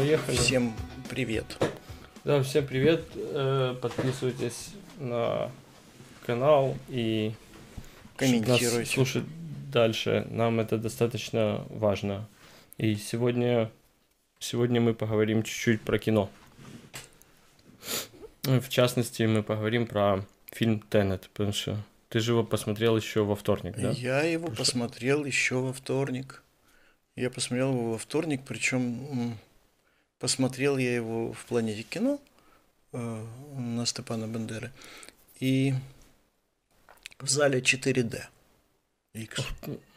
Поехали. Всем привет. Да, всем привет. Э, Подписывайтесь на канал и Комментируйте. нас слушать дальше. Нам это достаточно важно. И сегодня, сегодня мы поговорим чуть-чуть про кино. В частности, мы поговорим про фильм Теннет, потому что ты же его посмотрел еще во вторник, да? Я его Хорошо. посмотрел еще во вторник. Я посмотрел его во вторник, причем посмотрел я его в планете кино э, на Степана Бендеры и в зале 4D. X.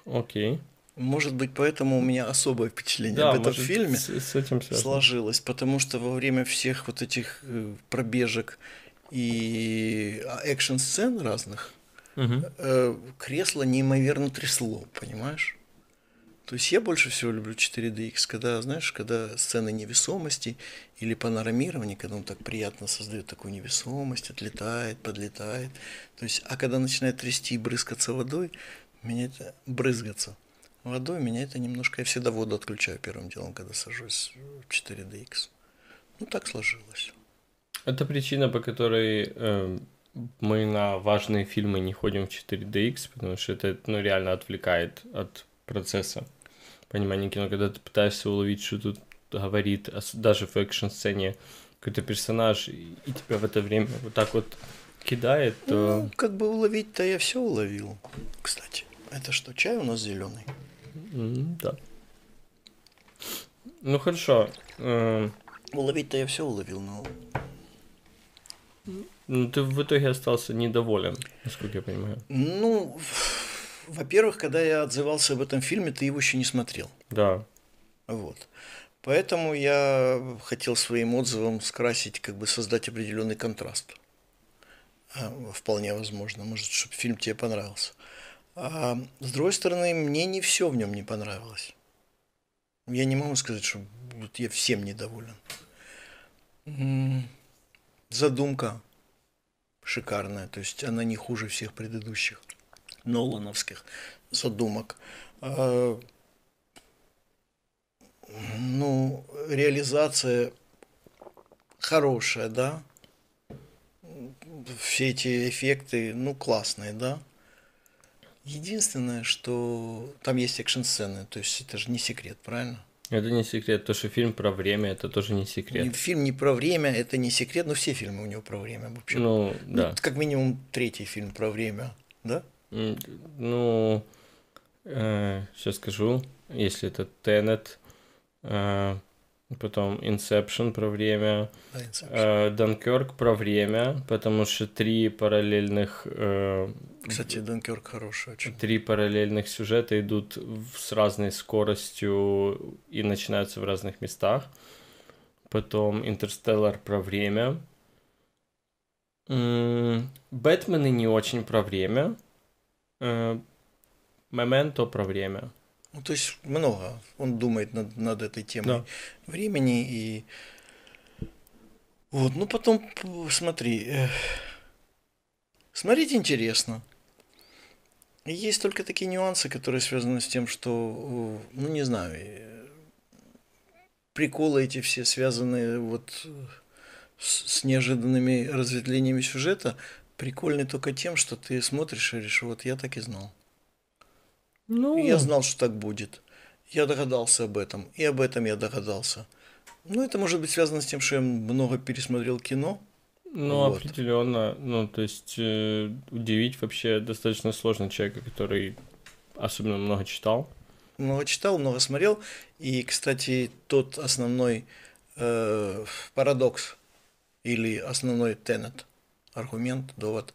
Окей. Может быть, поэтому у меня особое впечатление Да, об этом может, фильме с, с этим связано. сложилось, потому что во время всех вот этих э, пробежек и экшн-сцен разных Мгм. э, кресло неимоверно трясло, понимаешь? То есть я больше всего люблю 4DX, когда, знаешь, когда сцены невесомости или панорамирования, когда он так приятно создает такую невесомость, отлетает, подлетает. То есть, а когда начинает трясти и брызгаться водой, меня это брызгаться водой, меня это немножко, я всегда воду отключаю первым делом, когда сажусь в 4DX. Ну, так сложилось. Это причина, по которой э, мы на важные фильмы не ходим в 4DX, потому что это ну, реально отвлекает от процесса понимания кино, когда ты пытаешься уловить, что тут говорит, ос- даже в экшн-сцене какой-то персонаж, и тебя в это время вот так вот кидает, то... Ну, как бы уловить-то я все уловил. Кстати, это что, чай у нас зеленый? Да. Ну хорошо. э, Уловить-то я все уловил, но ну ты в итоге остался недоволен, насколько я понимаю. Ну, во-первых, когда я отзывался об этом фильме, ты его еще не смотрел. Да. Вот. Поэтому я хотел своим отзывом скрасить, как бы создать определенный контраст. А, Вполне возможно, может, чтобы фильм тебе понравился. А с другой стороны, мне не все в нем не понравилось. Я не могу сказать, что вот я всем недоволен. Задумка шикарная, то есть она не хуже всех предыдущих Нолановских задумок. А, Ну, реализация хорошая, да. Все эти эффекты, ну, классные, да. Единственное, что там есть экшн-сцены, то есть это же не секрет, правильно? Это не секрет. То, что фильм про время, это тоже не секрет. Фильм не про время, это не секрет, но все фильмы у него про время вообще. Ну, Ну, да. как минимум третий фильм про время, да? Ну, сейчас скажу. Если это Тенет, потом Inception про время, Да, Inception. э, про время, потому что три параллельных э, Кстати, Дункерк хороший очень. три параллельных сюжета идут в- с разной скоростью и начинаются в разных местах. Потом Интерстеллар про время. Бэтмены не очень про время. Э, Моменто про время. Ну, то есть много. Он думает над, над этой темой Да. времени и вот. Ну потом смотри, э, смотреть интересно. И Есть только такие нюансы, которые связаны с тем, что, э, ну не знаю, приколы эти все связанные вот с, с неожиданными разветвлениями сюжета, прикольны только тем, что ты смотришь и говоришь, вот я так и знал. Ну, Я знал, что так будет. Я догадался об этом. И об этом я догадался. Ну, это может быть связано с тем, что я много пересмотрел кино. ну вот. определенно. Ну, то есть э, удивить вообще достаточно сложно человека, который особенно много читал. Много читал, много смотрел. И, кстати, тот основной э, парадокс или основной тенет, аргумент, довод.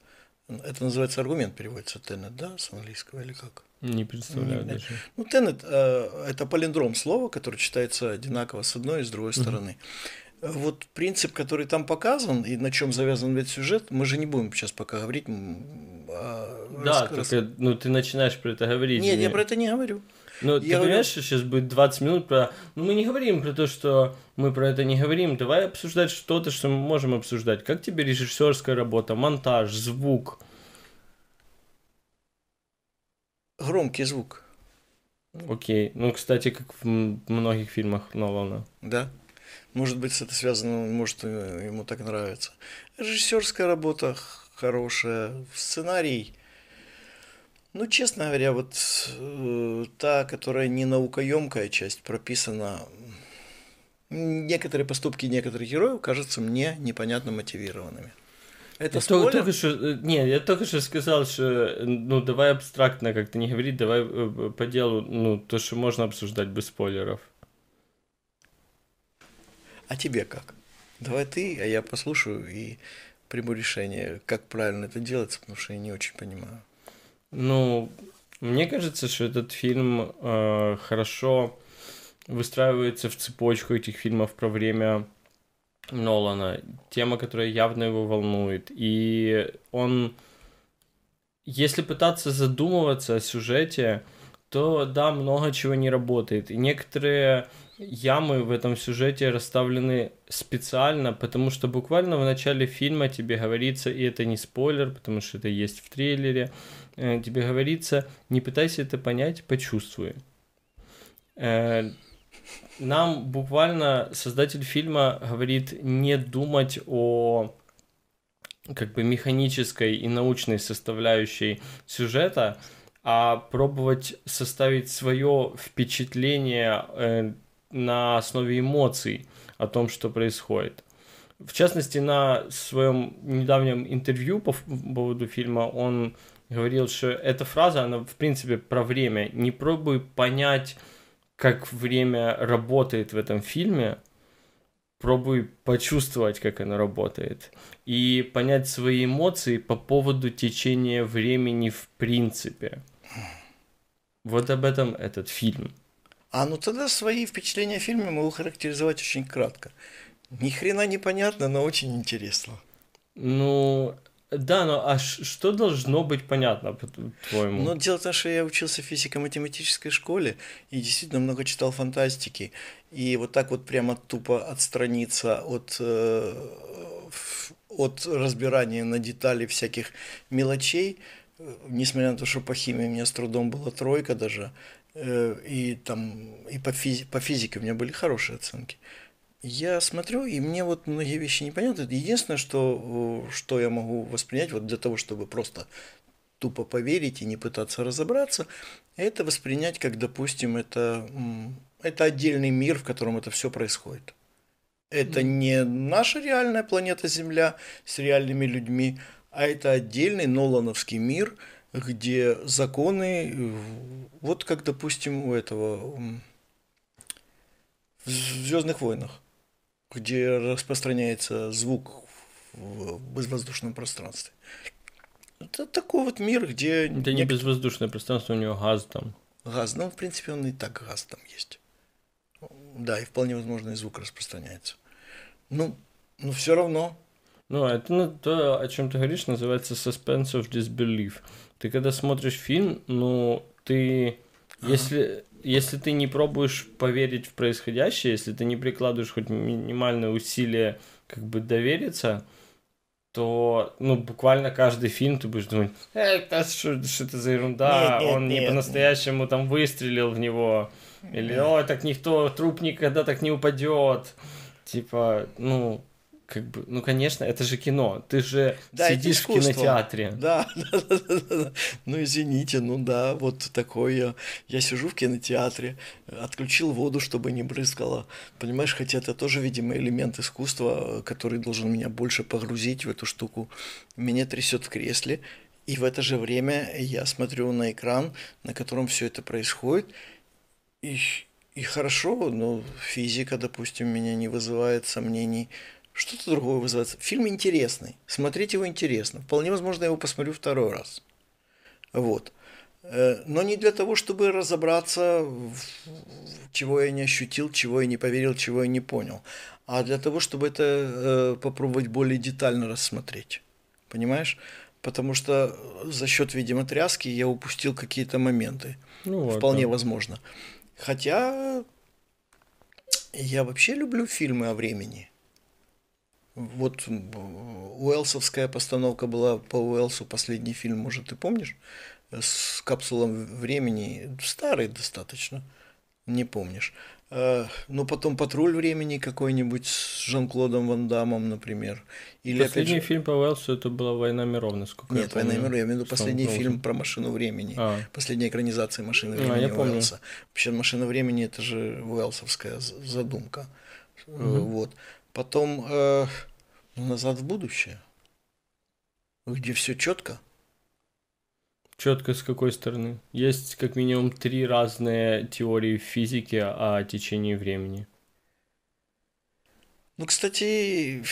Это называется аргумент, переводится тенет, да, с английского или как? Не представляю Не, даже. Ну, тенет э, это палиндром слова, которое читается одинаково с одной и с другой Мгм. стороны. Вот принцип, который там показан и на чем завязан весь сюжет, мы же не будем сейчас пока говорить. а, Да, рас- только, ну, ты начинаешь про это говорить. Нет, я про это не говорю. Ну, ты Я понимаешь, что сейчас будет 20 минут про... Ну, мы не говорим про то, что мы про это не говорим. Давай обсуждать что-то, что мы можем обсуждать. Как тебе режиссерская работа, монтаж, звук? Громкий звук, Окей. Ну, кстати, как в многих фильмах Нолана. да. Может быть, это связано, может, ему так нравится. Режиссерская работа хорошая, сценарий. Ну, честно говоря, вот э, та, которая не наукоемкая часть, прописана. Некоторые поступки некоторых героев кажутся мне непонятно мотивированными. Это я только, только что, э, не, я только что сказал, что, ну, давай абстрактно как-то не говорить, давай э, по делу, ну, то, что можно обсуждать без спойлеров. А тебе как? Давай ты, а я послушаю и приму решение, как правильно это делается, потому что я не очень понимаю. Ну, мне кажется, что этот фильм э, хорошо выстраивается в цепочку этих фильмов про время Нолана. Тема, которая явно его волнует. И он, если пытаться задумываться о сюжете, то да, много чего не работает. И некоторые ямы в этом сюжете расставлены специально, потому что буквально в начале фильма тебе говорится, и это не спойлер, потому что это есть в трейлере, тебе говорится, не пытайся это понять, почувствуй. Э, нам буквально создатель фильма говорит не думать о как бы механической и научной составляющей сюжета, а пробовать составить свое впечатление э, на основе эмоций о том, что происходит. В частности, на своем недавнем интервью по поводу фильма он говорил, что эта фраза, она в принципе про время. Не пробуй понять, как время работает в этом фильме, пробуй почувствовать, как оно работает, и понять свои эмоции по поводу течения времени в принципе. Вот об этом этот фильм. А ну тогда свои впечатления о фильме могу характеризовать очень кратко. Ни хрена не понятно, но очень интересно. Ну, да, но а что должно быть понятно, по-твоему? Ну, дело в том, что я учился в физико-математической школе и действительно много читал фантастики. И вот так вот прямо тупо отстраниться от, э, от разбирания на детали всяких мелочей, э, несмотря на то, что по химии у меня с трудом была тройка даже, Э, и там и по, физи по физике у меня были хорошие оценки. Я смотрю, и мне вот многие вещи непонятны. Единственное, что, что я могу воспринять вот для того, чтобы просто тупо поверить и не пытаться разобраться, это воспринять как, допустим, это, это отдельный мир, в котором это все происходит. Это не наша реальная планета Земля с реальными людьми, а это отдельный Нолановский мир – где законы, вот как, допустим, у этого в Звездных войнах, где распространяется звук в безвоздушном пространстве. Это такой вот мир, где... Это не безвоздушное пространство, у него газ там. Газ, ну, в принципе, он и так газ там есть. Да, и вполне возможно, и звук распространяется. Ну, но все равно. Ну, это ну, то, о чем ты говоришь, называется suspense of disbelief. Ты когда смотришь фильм, ну, ты... Ага. Если, если ты не пробуешь поверить в происходящее, если ты не прикладываешь хоть минимальное усилие как бы довериться, то, ну, буквально каждый фильм ты будешь думать, э, это что, что это за ерунда, нет, нет, он нет, не по-настоящему там выстрелил в него, или, о, так никто, труп никогда так не упадет, типа, ну, как бы, ну, конечно, это же кино. Ты же да, сидишь в кинотеатре. Да, да, да, да, да. Ну, извините, ну да, вот такое. Я сижу в кинотеатре, отключил воду, чтобы не брызгало. Понимаешь, хотя это тоже, видимо, элемент искусства, который должен меня больше погрузить в эту штуку. Меня трясет в кресле, и в это же время я смотрю на экран, на котором все это происходит, и, и хорошо, но физика, допустим, меня не вызывает сомнений что-то другое вызывается. Фильм интересный, смотреть его интересно. Вполне возможно, я его посмотрю второй раз. Вот. Э, но не для того, чтобы разобраться, чего я не ощутил, чего я не поверил, чего я не понял, а для того, чтобы это э, попробовать более детально рассмотреть. Понимаешь? Потому что за счет, видимо, тряски я упустил какие-то моменты. Ну, Вполне да. возможно. Хотя я вообще люблю фильмы о времени. Вот Уэлсовская постановка была по Уэлсу, последний фильм, может, ты помнишь? С капсулом времени, старый достаточно, не помнишь. Э, ну, потом «Патруль времени» какой-нибудь с Жан-Клодом Ван Дамом, например. Или, последний же... фильм по Уэллсу это была «Война миров», насколько Нет, я помню. «Война миров», я имею в виду последний фильм про машину времени. А. Последняя экранизация «Машины времени» а, я помню. Уэллса. Вообще «Машина времени» это же уэллсовская задумка. Угу. Вот. Потом э, «Назад в будущее», где все четко. Четко с какой стороны? Есть как минимум три разные теории физики о течении времени. Ну, кстати,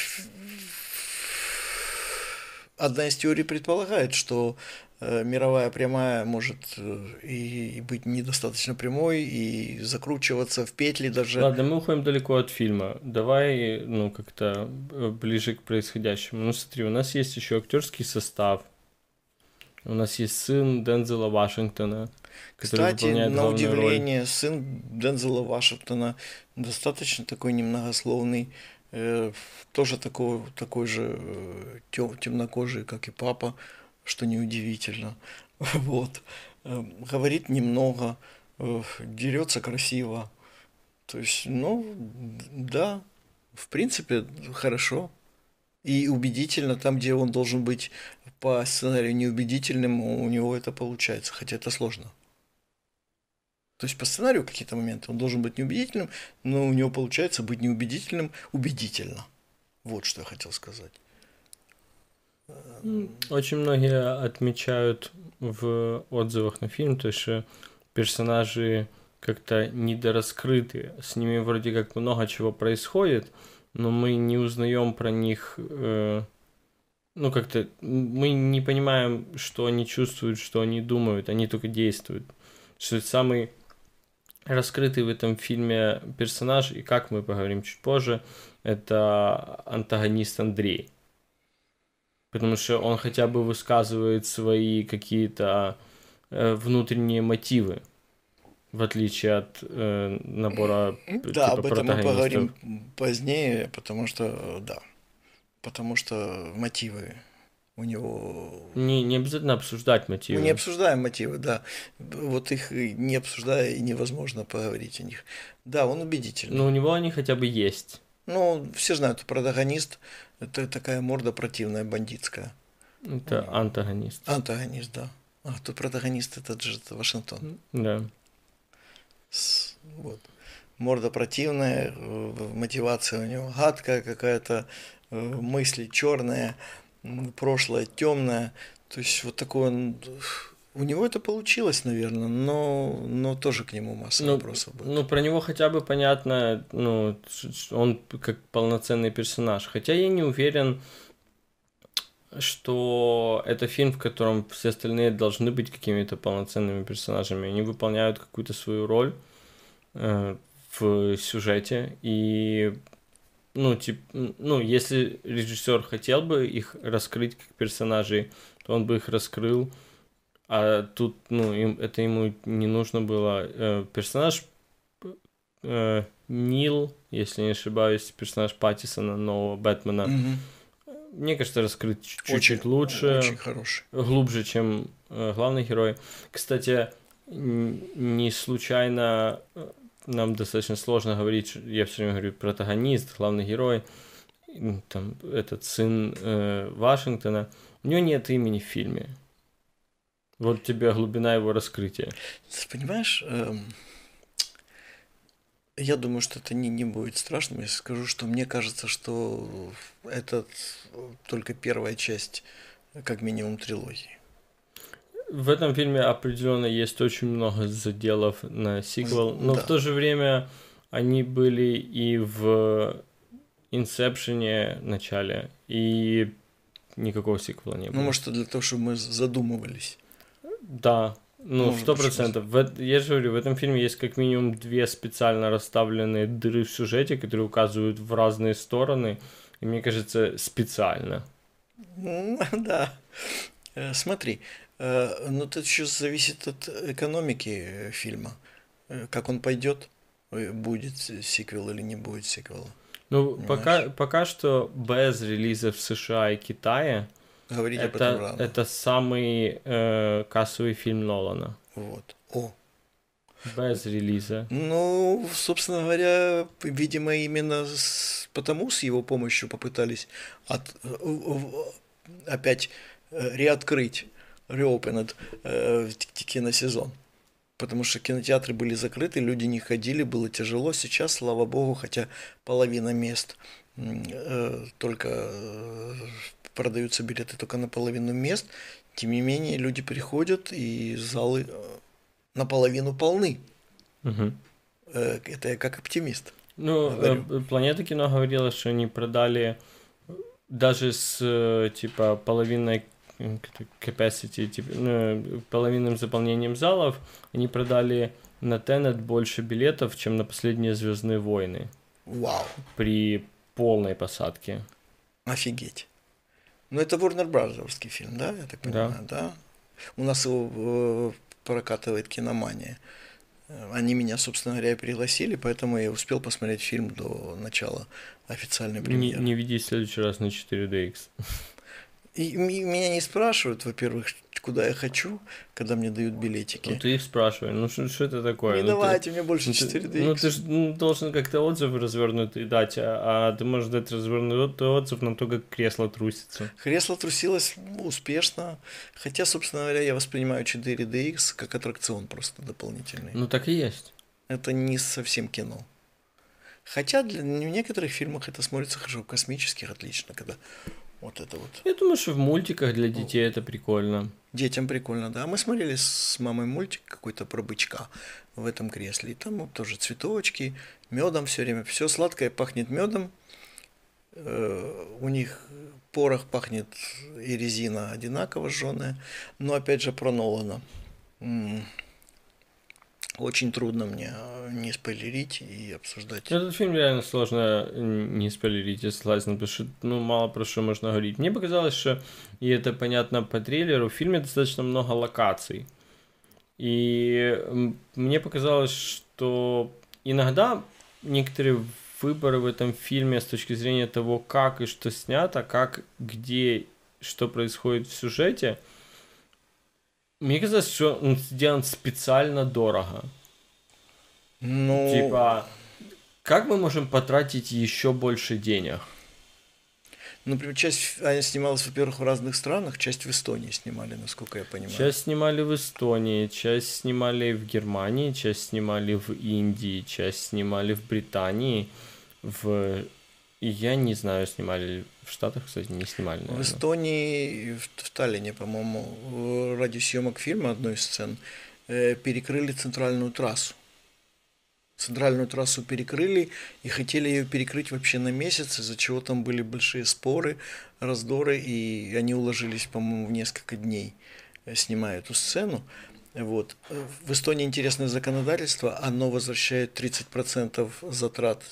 одна из теорий предполагает, что мировая прямая может э, и, и быть недостаточно прямой, и закручиваться в петли даже. Ладно, мы уходим далеко от фильма. Давай, ну, как-то э, ближе к происходящему. Ну, смотри, у нас есть еще актерский состав – у нас есть сын Дензела Вашингтона, Кстати, на удивление, роль. сын Дензела Вашингтона достаточно такой немногословный, э, тоже такой, такой же э, тем, темнокожий, как и папа, что неудивительно. Вот. Э, говорит немного, э, дерется красиво. То есть, ну, да, в принципе, хорошо и убедительно там, где он должен быть по сценарию неубедительным, у него это получается, хотя это сложно. То есть по сценарию какие-то моменты он должен быть неубедительным, но у него получается быть неубедительным убедительно. Вот что я хотел сказать. Очень многие отмечают в отзывах на фильм, то есть персонажи как-то недораскрыты, с ними вроде как много чего происходит, но мы не узнаем про них, э, ну как-то мы не понимаем, что они чувствуют, что они думают, они только действуют. Что самый раскрытый в этом фильме персонаж, и как мы поговорим чуть позже, это антагонист Андрей. Потому что он хотя бы высказывает свои какие-то э, внутренние мотивы в отличие от э, набора Да, типа, об этом мы поговорим позднее, потому что, да, потому что мотивы у него... Не, не обязательно обсуждать мотивы. Мы не обсуждаем мотивы, да. Вот их не обсуждая, и невозможно поговорить о них. Да, он убедительный. Но у него они хотя бы есть. Ну, все знают, протагонист – это такая морда противная, бандитская. Это антагонист. Антагонист, да. А, тут протагонист – это же Вашингтон. Да. Вот. Морда противная, мотивация у него гадкая какая-то, э, мысли черные, прошлое темное. То есть вот такой он у него это получилось, наверное, но, но тоже к нему масса ну, вопросов будет. Ну, про него хотя бы понятно, ну, он как полноценный персонаж. Хотя я не уверен, что это фильм, в котором все остальные должны быть какими-то полноценными персонажами. Они выполняют какую-то свою роль э, в сюжете. И, ну, тип, ну, если режиссер хотел бы их раскрыть как персонажей, то он бы их раскрыл. А тут, ну, им, это ему не нужно было. Э, персонаж э, Нил, если не ошибаюсь, персонаж Паттисона, нового Бэтмена. Mm-hmm мне кажется, раскрыт чуть-чуть лучше. Очень хороший. Глубже, чем э, главный герой. Кстати, не случайно э, нам достаточно сложно говорить, я все время говорю, протагонист, главный герой, там, этот сын э, Вашингтона, у него нет имени в фильме. Вот тебе глубина его раскрытия. Ты понимаешь, эм, я думаю, что это не, не будет страшным, если скажу, что мне кажется, что это только первая часть, как минимум, трилогии. В этом фильме определенно есть очень много заделов на сиквел, но да. в то же время они были и в Инсепшене начале, и никакого сиквела не ну, было. Ну, может, для того, чтобы мы задумывались. Да, ну, сто процентов. Я же говорю, в этом фильме есть как минимум две специально расставленные дыры в сюжете, которые указывают в разные стороны, и мне кажется, специально. Да. Э, смотри, э, но это еще зависит от экономики э, фильма. Как он пойдет, будет сиквел или не будет сиквела. Ну, пока, пока что без релиза в США и Китае Говорить это, об этом рано. Это самый э, кассовый фильм Нолана. Вот. О. Без релиза. Ну, собственно говоря, видимо, именно с, потому с его помощью попытались от, опять э, реоткрыть, reopened э, киносезон. Потому что кинотеатры были закрыты, люди не ходили, было тяжело. Сейчас, слава богу, хотя половина мест э, только э, продаются билеты только на половину мест, тем не менее люди приходят и залы э, наполовину полны. Угу. Это я как оптимист. Ну, говорю. Э, Планета кино говорила, что они продали даже с типа половиной capacity, типа, ну, половинным заполнением залов, они продали на Тенет больше билетов, чем на последние Звездные войны. Вау. При полной посадке. Офигеть. Ну, это Warner Bros. фильм, да, я так понимаю, да? да? У нас его прокатывает киномания. Они меня, собственно говоря, пригласили, поэтому я успел посмотреть фильм до начала официальной премьеры. Не, не веди в следующий раз на 4DX. И меня не спрашивают, во-первых, куда я хочу, когда мне дают билетики. Ну, ты их спрашиваешь, ну что, это такое? Не ну, давайте ты, мне больше 4 DX. Ну, ты же ну, должен как-то отзыв развернутый дать, а, а ты можешь дать развернутый отзыв на то, как кресло трусится. Кресло трусилось успешно, хотя, собственно говоря, я воспринимаю 4DX как аттракцион просто дополнительный. Ну, так и есть. Это не совсем кино. Хотя для, в некоторых фильмах это смотрится хорошо, в космических отлично, когда вот это вот. Я думаю, что в мультиках для детей это прикольно. Детям прикольно, да. Мы смотрели с мамой мультик какой-то про бычка в этом кресле. И там вот тоже цветочки, медом все время. Все сладкое пахнет медом. Э, у них порох пахнет и резина одинаково жженая. Но опять же про Нолана. Очень трудно мне э, не спойлерить и обсуждать. Этот фильм реально сложно не спойлерить, я согласен, потому что ну, мало про что можно говорить. Мне показалось, что, и это понятно по трейлеру, в фильме достаточно много локаций. И мне показалось, что иногда некоторые выборы в этом фильме с точки зрения того, как и что снято, как, где, что происходит в сюжете – мне казалось, что он сделан специально дорого. Ну... Типа, как мы можем потратить еще больше денег? Например, часть она снималась, во-первых, в разных странах, часть в Эстонии снимали, насколько я понимаю. Часть снимали в Эстонии, часть снимали в Германии, часть снимали в Индии, часть снимали в Британии, в я не знаю, снимали в Штатах, кстати, не снимали. Наверное. В Эстонии, в, в Таллине, по-моему, ради съемок фильма одной из сцен э, перекрыли центральную трассу. Центральную трассу перекрыли и хотели ее перекрыть вообще на месяц, из-за чего там были большие споры, раздоры, и они уложились, по-моему, в несколько дней, э, снимая эту сцену. Вот. В Эстонии интересное законодательство, оно возвращает 30% затрат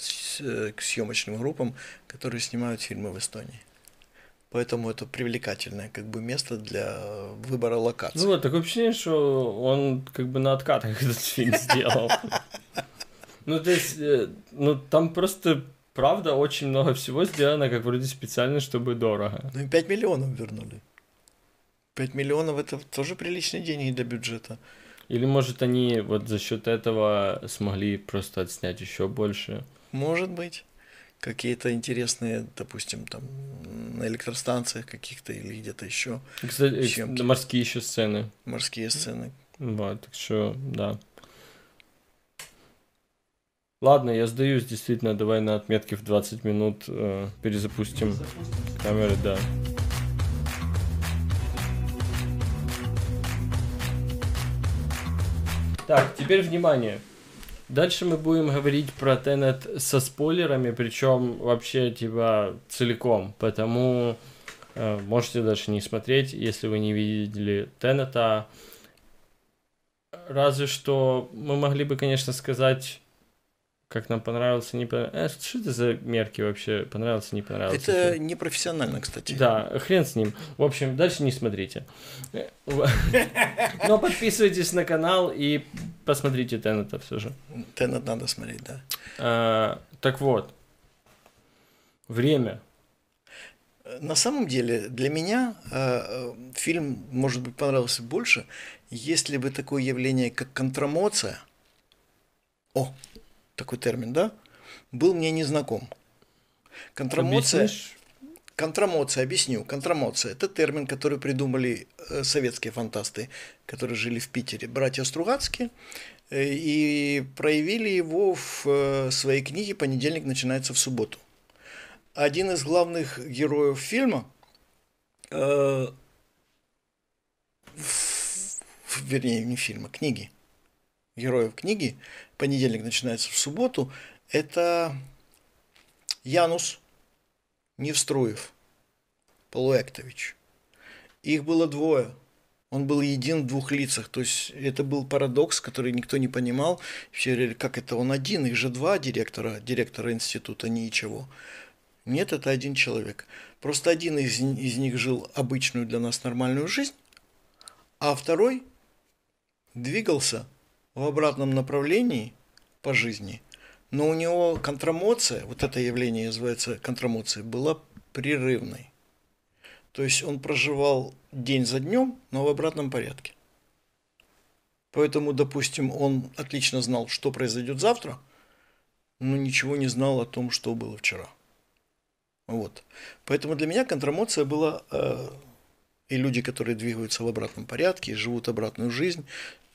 э, к съемочным группам, которые снимают фильмы в Эстонии. Поэтому это привлекательное как бы место для выбора локаций. Ну вот, такое ощущение, что он как бы на откатах этот фильм сделал. Ну, то есть, э, ну, там просто, правда, очень много всего сделано, как вроде специально, чтобы дорого. Ну, и 5 миллионов вернули. 5 миллионов это тоже приличные деньги для бюджета. Или может они вот за счет этого смогли просто отснять еще больше? Может быть. Какие-то интересные, допустим, там на электростанциях каких-то или где-то еще. Кстати, съемки. морские еще сцены. Морские сцены. Вот, так что, да. Ладно, я сдаюсь, действительно, давай на отметке в 20 минут э, перезапустим камеры, да. Так, теперь внимание. Дальше мы будем говорить про Тенет со спойлерами, причем вообще типа целиком, потому э, можете даже не смотреть, если вы не видели Тенета. Разве что мы могли бы, конечно, сказать как нам понравился, не понравился. Э, что это за мерки вообще? Понравился, не понравился? Это непрофессионально, кстати. Да, хрен с ним. В общем, дальше не смотрите. Но подписывайтесь на канал и посмотрите Теннета все же. Теннет надо смотреть, да. А, так вот. Время. На самом деле, для меня э, фильм, может быть, понравился больше, если бы такое явление, как контрамоция – о, такой термин, да, был мне незнаком. Контрамоция, Объяснишь? контрамоция, объясню, контрамоция – это термин, который придумали э, советские фантасты, которые жили в Питере, братья Стругацкие, э, и проявили его в э, своей книге «Понедельник начинается в субботу». Один из главных героев фильма э, в- в- вернее, не фильма, книги, героев книги «Понедельник начинается в субботу» – это Янус Невструев, Полуэктович. Их было двое. Он был един в двух лицах. То есть это был парадокс, который никто не понимал. Все говорили, как это он один, их же два директора, директора института, ничего. Нет, это один человек. Просто один из, из них жил обычную для нас нормальную жизнь, а второй двигался в обратном направлении по жизни, но у него контрамоция, вот это явление называется контрамоцией, была прерывной. То есть он проживал день за днем, но в обратном порядке. Поэтому, допустим, он отлично знал, что произойдет завтра, но ничего не знал о том, что было вчера. Вот. Поэтому для меня контрамоция была э, и люди, которые двигаются в обратном порядке, живут обратную жизнь,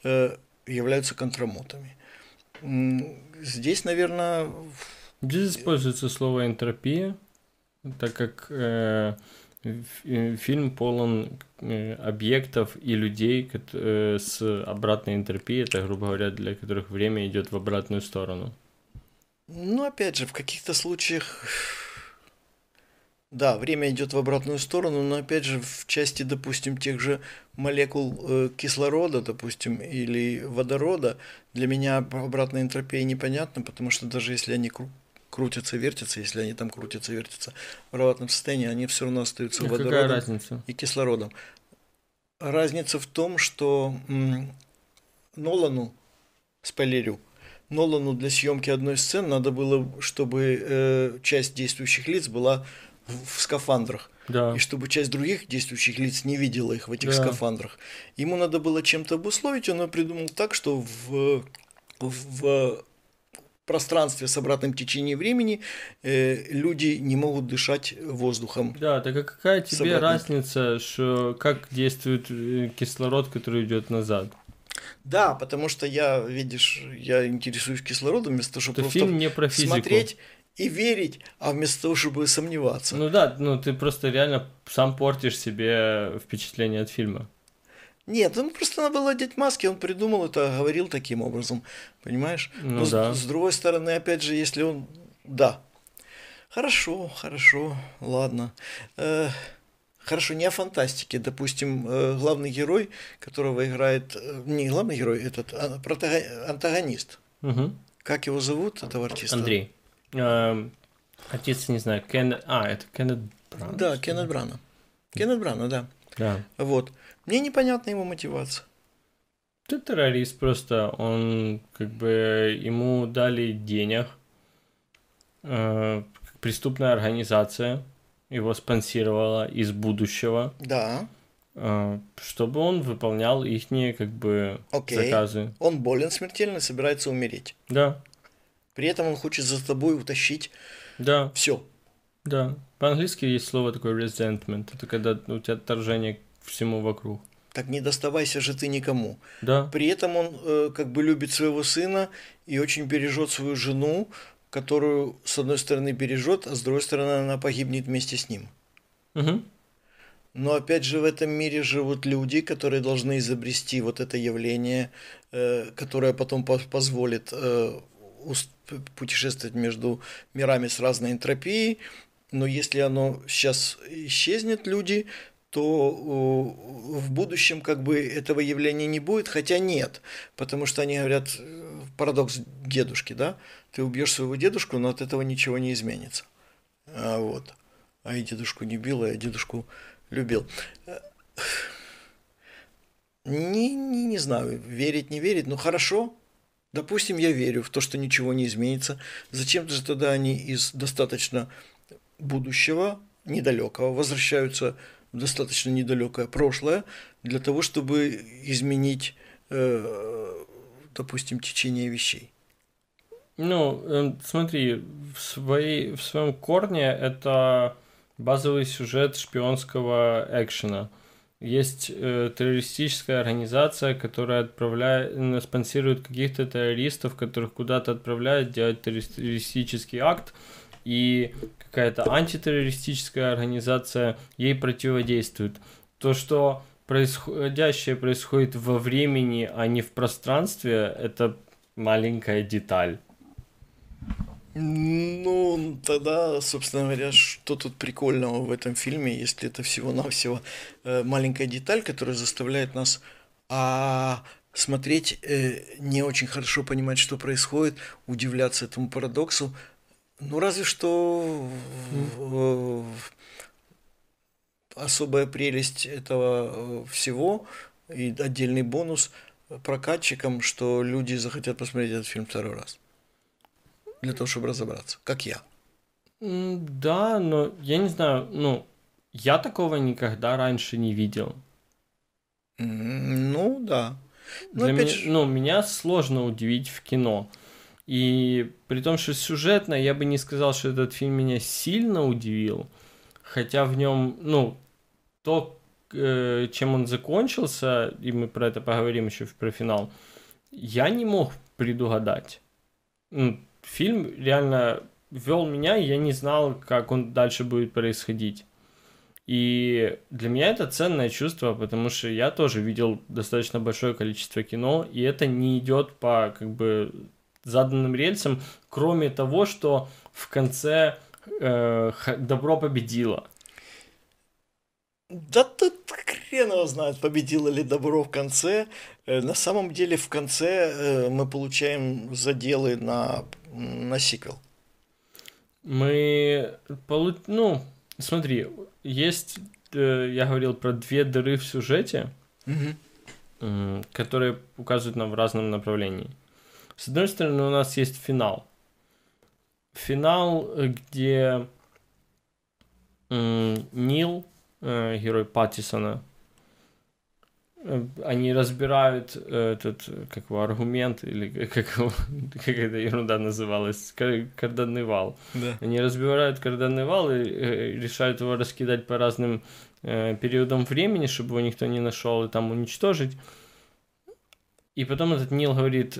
э, являются контрамотами. Здесь, наверное, Здесь используется слово энтропия, так как э, э, фильм полон э, объектов и людей э, с обратной энтропией, это, грубо говоря, для которых время идет в обратную сторону. ну, опять же, в каких-то случаях, да, время идет в обратную сторону, но опять же, в части, допустим, тех же молекул э, кислорода, допустим, или водорода, для меня обратная энтропия непонятна, потому что даже если они кру- крутятся, вертятся, если они там крутятся, вертятся в обратном состоянии, они все равно остаются А водородом разница? и кислородом. Разница в том, что м, Нолану, спойлерю, Нолану для съемки одной сцены надо было, чтобы э, часть действующих лиц была в, скафандрах, Да. и чтобы часть других действующих лиц не видела их в этих Да. скафандрах. Ему надо было чем-то обусловить, он придумал так, что в, в пространстве с обратным течением времени э, люди не могут дышать воздухом. Да, так а какая тебе обратной- разница, что как действует э, кислород, который идет назад? Да, потому что я, видишь, я интересуюсь кислородом вместо того, чтобы просто фильм не про физику. смотреть и верить, а вместо того, чтобы сомневаться. Ну да, ну ты просто реально сам портишь себе впечатление от фильма. Нет, ему просто надо было одеть маски, он придумал это, говорил таким образом, понимаешь? Ну Но с- да. с, другой стороны, опять же, если он... Да. Хорошо, хорошо, ладно. Э, хорошо, не о фантастике. Допустим, э, главный герой, которого играет... э, Не главный герой, этот а, протага- антагонист. Мгм. Как его зовут, этого артиста? Андрей. Эм, Отец, не знаю, Кен... А, это Кеннет Брана, Да? Кеннет Брана. Кеннет Брана, да. Да. Вот. Мне непонятна его мотивация. Ты террорист просто, он как бы ему дали денег, э, преступная организация его спонсировала из будущего, Да, э, чтобы он выполнял их как бы Окей. заказы. он болен смертельно, собирается умереть. Да, При этом он хочет за тобой утащить да, все. да. По-английски есть слово такое resentment, это когда у тебя отторжение к всему вокруг. Так не доставайся же ты никому. Да, При этом он э, как бы любит своего сына и очень бережет свою жену, которую с одной стороны бережет, а с другой стороны она погибнет вместе с ним. Мгм. Но опять же в этом мире живут люди, которые должны изобрести вот это явление, э, которое потом по- позволит э, путешествовать между мирами с разной энтропией. Но если оно сейчас исчезнет, люди, то в будущем как бы этого явления не будет, хотя нет, потому что они говорят, э, парадокс дедушки, да, ты убьешь своего дедушку, но от этого ничего не изменится. А, вот. А я дедушку не бил, а я дедушку любил. Э, Не, не, не знаю, верить, не верить, но хорошо. Допустим, я верю в то, что ничего не изменится. Зачем же тогда они из достаточно будущего, недалекого, возвращаются в достаточно недалекое прошлое для того, чтобы изменить, э, допустим, течение вещей? Ну, э, смотри, в, своей, в своем корне это базовый сюжет шпионского экшена. Есть э, террористическая организация, которая отправляет, спонсирует каких-то террористов, которых куда-то отправляют делать террористический акт, и какая-то антитеррористическая организация ей противодействует. То, что происходящее происходит во времени, а не в пространстве, это маленькая деталь. Ну, тогда, собственно говоря, что тут прикольного в этом фильме, если это всего-навсего э, маленькая деталь, которая заставляет нас а, смотреть, э, не очень хорошо понимать, что происходит, удивляться этому парадоксу. Ну, разве что mm. особая прелесть этого э, всего и отдельный бонус прокатчикам, что люди захотят посмотреть этот фильм второй раз для того, чтобы разобраться, как я. Да, но я не знаю, ну, я такого никогда раньше не видел. Ну, да. Но Для опять... меня, ну, меня сложно удивить в кино. И при том, что сюжетно, я бы не сказал, что этот фильм меня сильно удивил. Хотя в нем, ну, то, э, чем он закончился, и мы про это поговорим еще про финал, я не мог предугадать. Ну, фильм реально вел меня, и я не знал, как он дальше будет происходить. И для меня это ценное чувство, потому что я тоже видел достаточно большое количество кино, и это не идет по как бы заданным рельсам, кроме того, что в конце э, добро победило. Да тут хрен его знает, победило ли добро в конце. Э, на самом деле в конце э, мы получаем заделы на на сиквел? Мы, полу... ну, смотри, есть, э, я говорил про две дыры в сюжете, угу. которые указывают нам в разном направлении. С одной стороны, у нас есть финал. Финал, где Нил, герой Паттисона, они разбирают этот, как его, аргумент, или как, его, как эта ерунда называлась, карданный вал. Да. Они разбирают карданный вал и э, решают его раскидать по разным э, периодам времени, чтобы его никто не нашел и там уничтожить. И потом этот Нил говорит,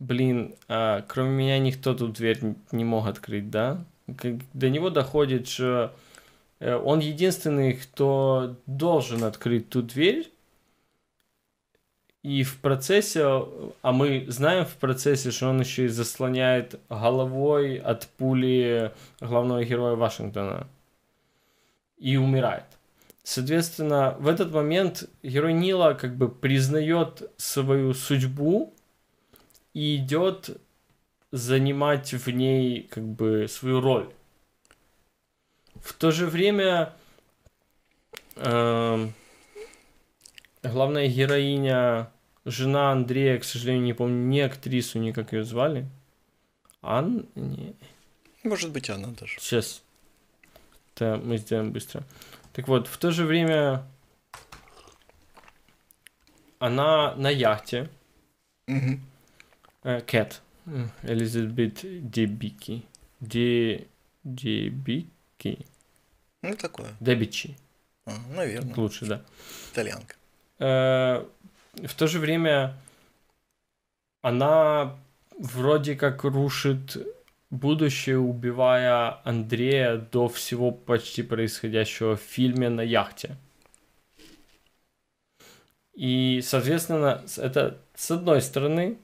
блин, а кроме меня никто тут дверь не мог открыть, да? До него доходит, что э, он единственный, кто должен открыть ту дверь, и в процессе, а мы знаем в процессе, что он еще и заслоняет головой от пули главного героя Вашингтона. И умирает. Соответственно, в этот момент герой Нила как бы признает свою судьбу и идет занимать в ней как бы свою роль. В то же время э, главная героиня жена Андрея, к сожалению, не помню ни актрису, ни как ее звали. Анна? Не. Может быть, Анна даже. Сейчас. Это мы сделаем быстро. Так вот, в то же время она на яхте. Угу. Кэт. Элизабет Дебики. Де... Дебики. Ну, такое. Дебичи. А, наверное. Лучше, да. Итальянка. Э, в то же время она вроде как рушит будущее, убивая Андрея до всего почти происходящего в фильме на яхте. И, соответственно, это с одной стороны,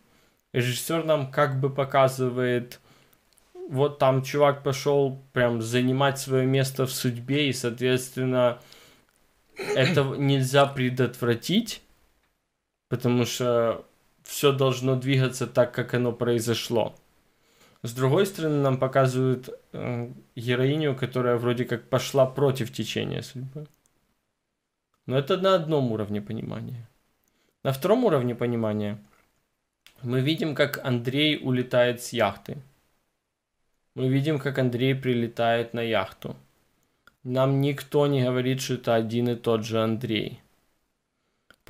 режиссер нам как бы показывает, вот там чувак пошел прям занимать свое место в судьбе, и, соответственно, это нельзя предотвратить, потому что все должно двигаться так, как оно произошло. С другой стороны, нам показывают э, героиню, которая вроде как пошла против течения судьбы. Но это на одном уровне понимания. На втором уровне понимания мы видим, как Андрей улетает с яхты. Мы видим, как Андрей прилетает на яхту. Нам никто не говорит, что это один и тот же Андрей.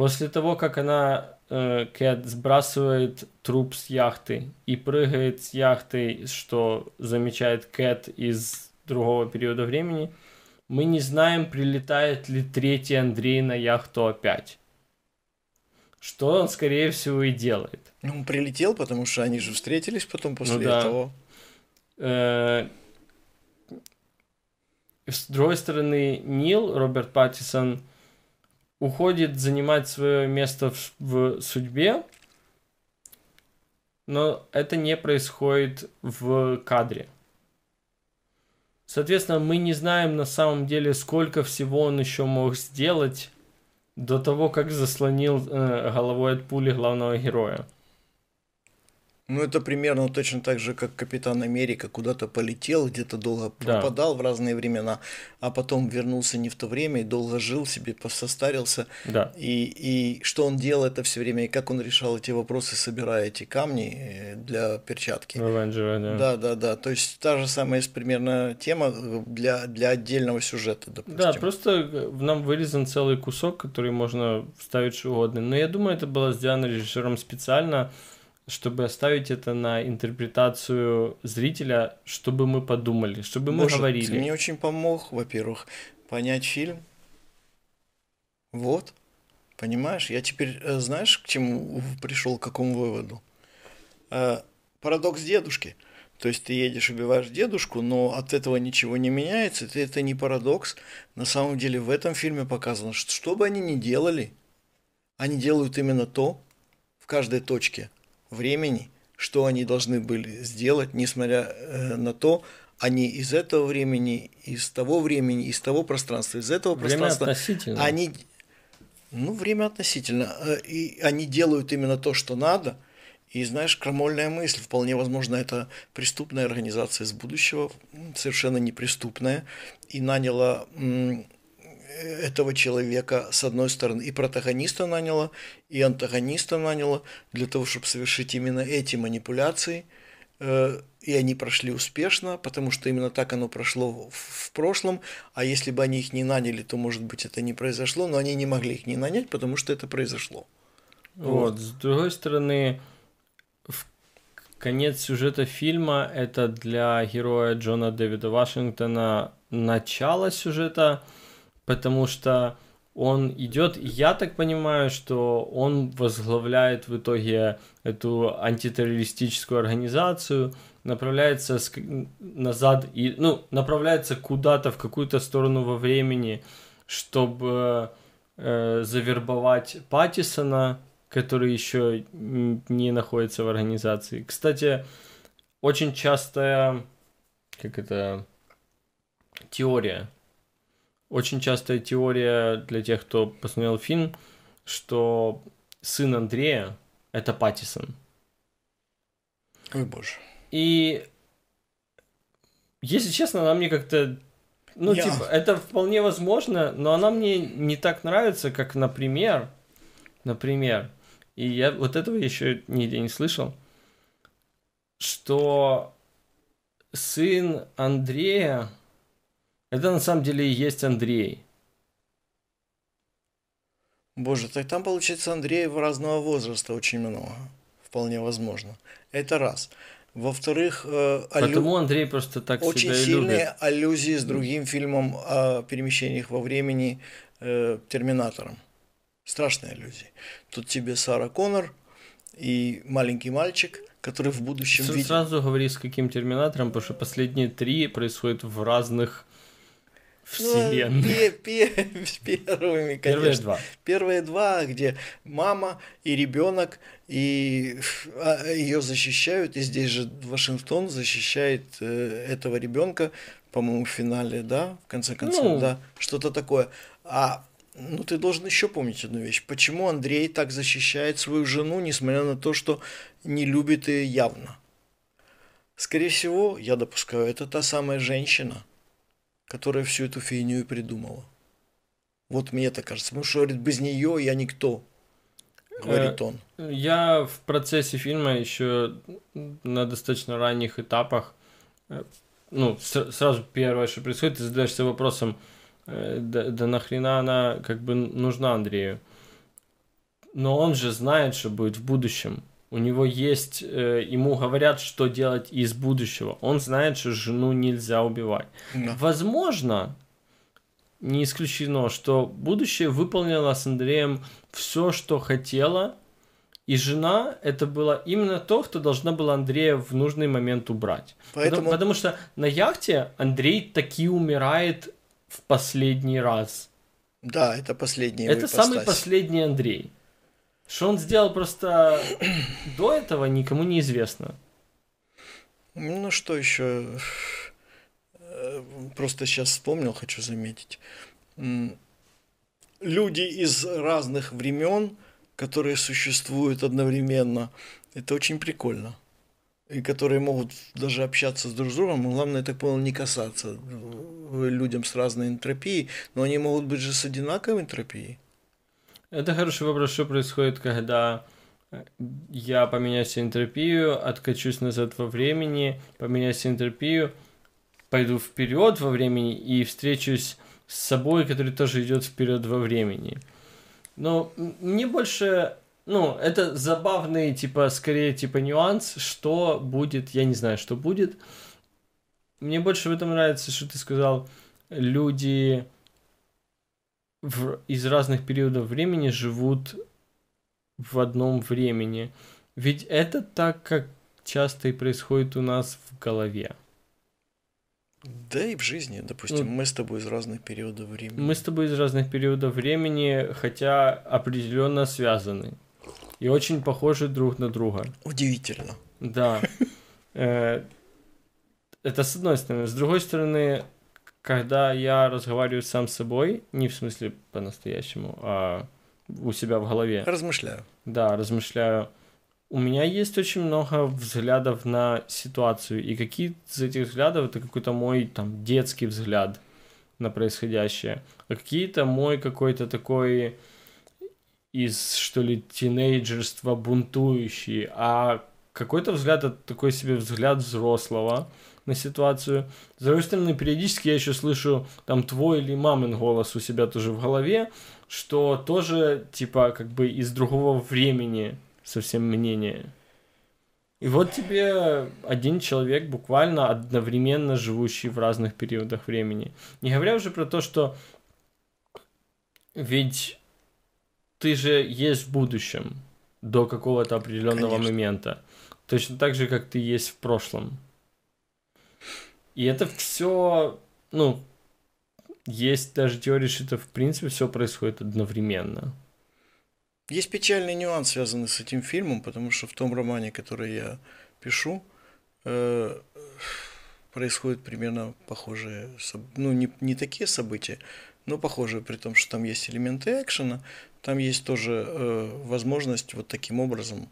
После того, как она, э, Кэт, сбрасывает труп с яхты и прыгает с яхты, что замечает Кэт из другого периода времени, мы не знаем, прилетает ли третий Андрей на яхту опять. Что он, скорее всего, и делает. Ну, он прилетел, потому что они же встретились потом после ну, да. этого. Э, с другой стороны, Нил, Роберт Паттисон, уходит занимать свое место в, в судьбе, но это не происходит в кадре. Соответственно, мы не знаем на самом деле, сколько всего он еще мог сделать до того, как заслонил э, головой от пули главного героя. Ну, это примерно точно так же, как Капитан Америка куда-то полетел, где-то долго да. пропадал в разные времена, а потом вернулся не в то время и долго жил себе, состарился. Да. И, и что он делал это все время, и как он решал эти вопросы, собирая эти камни э, для перчатки. Оранжевая, да. Да, да, да. То есть та же самая есть примерно тема э, для, для отдельного сюжета, допустим. Да, просто э, нам вырезан целый кусок, который можно вставить что угодно. Но я думаю, это было сделано режиссером специально, чтобы оставить это на интерпретацию зрителя, чтобы мы подумали, чтобы мы Боже, говорили. Ты мне очень помог, во-первых, понять фильм. Вот. Понимаешь, я теперь, э, знаешь, к чему пришел, к какому выводу? Э, парадокс дедушки. То есть ты едешь, убиваешь дедушку, но от этого ничего не меняется. Это, это не парадокс. На самом деле в этом фильме показано, что что бы они ни делали, они делают именно то в каждой точке – времени, что они должны были сделать, несмотря э, на то, они из этого времени, из того времени, из того пространства, из этого время пространства, относительно. они, ну время относительно, э, и они делают именно то, что надо. И знаешь, крамольная мысль, вполне возможно, это преступная организация из будущего, совершенно неприступная, и наняла этого человека, с одной стороны, и протагониста наняла, и антагониста наняла для того, чтобы совершить именно эти манипуляции, э, и они прошли успешно, потому что именно так оно прошло в прошлом, а если бы они их не наняли, то, может быть, это не произошло, но они не могли их не нанять, потому что это произошло. Вот, вот. с другой стороны, в конец сюжета фильма это для героя Джона Дэвида Вашингтона начало сюжета, потому что он идет, я так понимаю, что он возглавляет в итоге эту антитеррористическую организацию, направляется назад и, ну, направляется куда-то в какую-то сторону во времени, чтобы э, завербовать Паттисона, который еще не находится в организации. Кстати, очень частая, как это, теория очень частая теория для тех, кто посмотрел фильм, что сын Андрея — это Паттисон. Ой, боже. И, если честно, она мне как-то... Ну, Я... типа, это вполне возможно, но она мне не так нравится, как, например, например, и я вот этого еще нигде не слышал, что сын Андрея это на самом деле и есть Андрей. Боже, так там получается Андреев разного возраста очень много. Вполне возможно. Это раз. Во-вторых, э, аллю... Потому Андрей просто так очень сильные любит. аллюзии с другим фильмом о перемещениях во времени э, Терминатором. Страшные аллюзии. Тут тебе Сара Коннор и маленький мальчик – который в будущем видит. Сразу говори, с каким терминатором, потому что последние три происходят в разных вселенной. Ну, первыми, конечно. Первые два. Первые два, где мама и ребенок, и а, ее защищают, и здесь же Вашингтон защищает э, этого ребенка, по-моему, в финале, да, в конце концов, ну, да, что-то такое. А ну, ты должен еще помнить одну вещь. Почему Андрей так защищает свою жену, несмотря на то, что не любит ее явно? Скорее всего, я допускаю, это та самая женщина – которая всю эту фигню и придумала. Вот мне так кажется. Потому что, говорит, без нее я никто, говорит он. Я в процессе фильма еще на достаточно ранних этапах, э, ну, сразу первое, что происходит, ты задаешься вопросом, э, да, да нахрена она как бы нужна Андрею? но он же знает, что будет в будущем. У него есть, э, ему говорят, что делать из будущего. Он знает, что жену нельзя убивать. Да. Возможно, не исключено, что будущее выполнило с Андреем все, что хотела, и жена это была именно то, кто должна была Андрея в нужный момент убрать. Поэтому- Потому, потому что на яхте Андрей таки умирает в последний раз. Да, это последний это самый ипостась. последний Андрей. Что он сделал просто до этого, никому не известно. Ну, что еще? Э, Просто сейчас вспомнил, хочу заметить. Люди из разных времен, которые существуют одновременно, это очень прикольно. И которые могут даже общаться с друг с другом, главное, я так понял, не касаться э, людям с разной энтропией, но они могут быть же с одинаковой энтропией. Это хороший вопрос, что происходит, когда э, я поменяю себе энтропию, откачусь назад во времени, поменяю себе энтропию, пойду вперед во времени и встречусь с собой, который тоже идет вперед во времени. Но мне больше, ну, это забавный, типа, скорее, типа, нюанс, что будет, я не знаю, что будет. Мне больше в этом нравится, что ты сказал, люди в- из разных периодов времени живут в одном времени. Ведь это так, как часто и происходит у нас в голове. Да и в жизни, допустим, Ну, мы с тобой из разных периодов времени. Мы с тобой из разных периодов времени, хотя определенно связаны. И очень похожи друг на друга. Удивительно. Да. Э, Это с одной стороны. С другой стороны, когда я разговариваю сам с собой, не в смысле по-настоящему, а у себя в голове, Размышляю. да, размышляю, у меня есть очень много взглядов на ситуацию, и какие из этих взглядов это какой-то мой там детский взгляд на происходящее, а какие-то мой какой-то такой из, что ли, тинейджерства бунтующий, а какой-то взгляд, это такой себе взгляд взрослого на ситуацию. С другой стороны, периодически я еще слышу там твой или мамин голос у себя тоже в голове, что тоже, типа, как бы из другого времени совсем мнение. И вот тебе один человек, буквально одновременно живущий в разных периодах времени. Не говоря уже про то, что ведь ты же есть в будущем до какого-то определенного Конечно. момента. Точно так же, как ты есть в прошлом. И это все, ну, есть даже теория, что это в принципе все происходит одновременно. Есть печальный нюанс, связанный с этим фильмом, потому что в том романе, который я пишу, э, происходят примерно похожие, ну не, не такие события, но похожие, при том, что там есть элементы экшена, там есть тоже э, возможность вот таким образом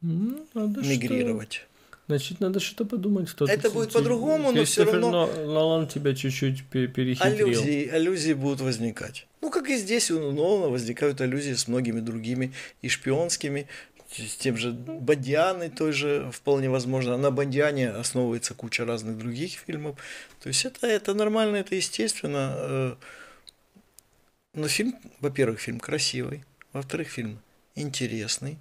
Ну, надо мигрировать. что- Значит, надо что-то подумать. Кто-то Это будет по-другому, но Кристофер равно- Но- Нолан тебя чуть-чуть пе- перехитрил. Аллюзии, аллюзии будут возникать. Ну, как и здесь у Нолана возникают аллюзии с многими другими и шпионскими, с тем же Бондианой той же вполне возможно. На Бондиане основывается куча разных других фильмов. То есть это, это нормально, это естественно. э. Но фильм, во-первых, фильм красивый, во-вторых, фильм интересный,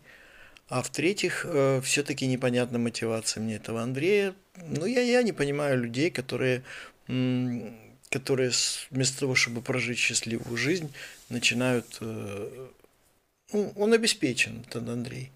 а в-третьих, все-таки непонятна мотивация мне этого Андрея. Ну, я, я не понимаю людей, которые, которые вместо того, чтобы прожить счастливую жизнь, начинают... э, ну, он обеспечен, этот Андрей.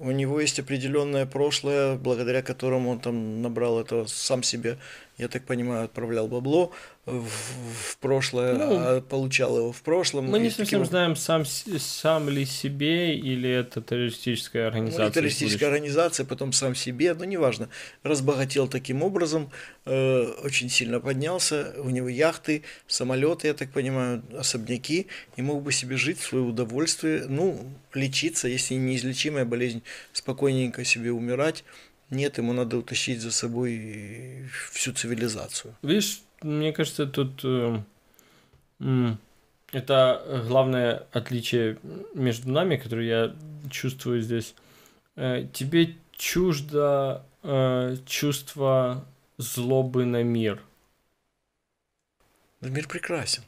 У него есть определенное прошлое, благодаря которому он там набрал этого сам себе, я так понимаю, отправлял бабло в, в прошлое, Ну, а получал его в прошлом. Мы не таким совсем знаем, сам, сам ли себе или это террористическая Ну, организация. или террористическая организация, потом сам себе, ну, неважно, разбогател таким образом, э, очень сильно поднялся, у него яхты, самолеты, я так понимаю, особняки, и мог бы себе жить в свое удовольствие, ну, лечиться, если неизлечимая болезнь, спокойненько себе умирать. Нет, ему надо утащить за собой всю цивилизацию. Видишь, мне кажется, тут э, это главное отличие между нами, которое я чувствую здесь. Э, тебе чуждо э, чувство злобы на мир. Но мир прекрасен.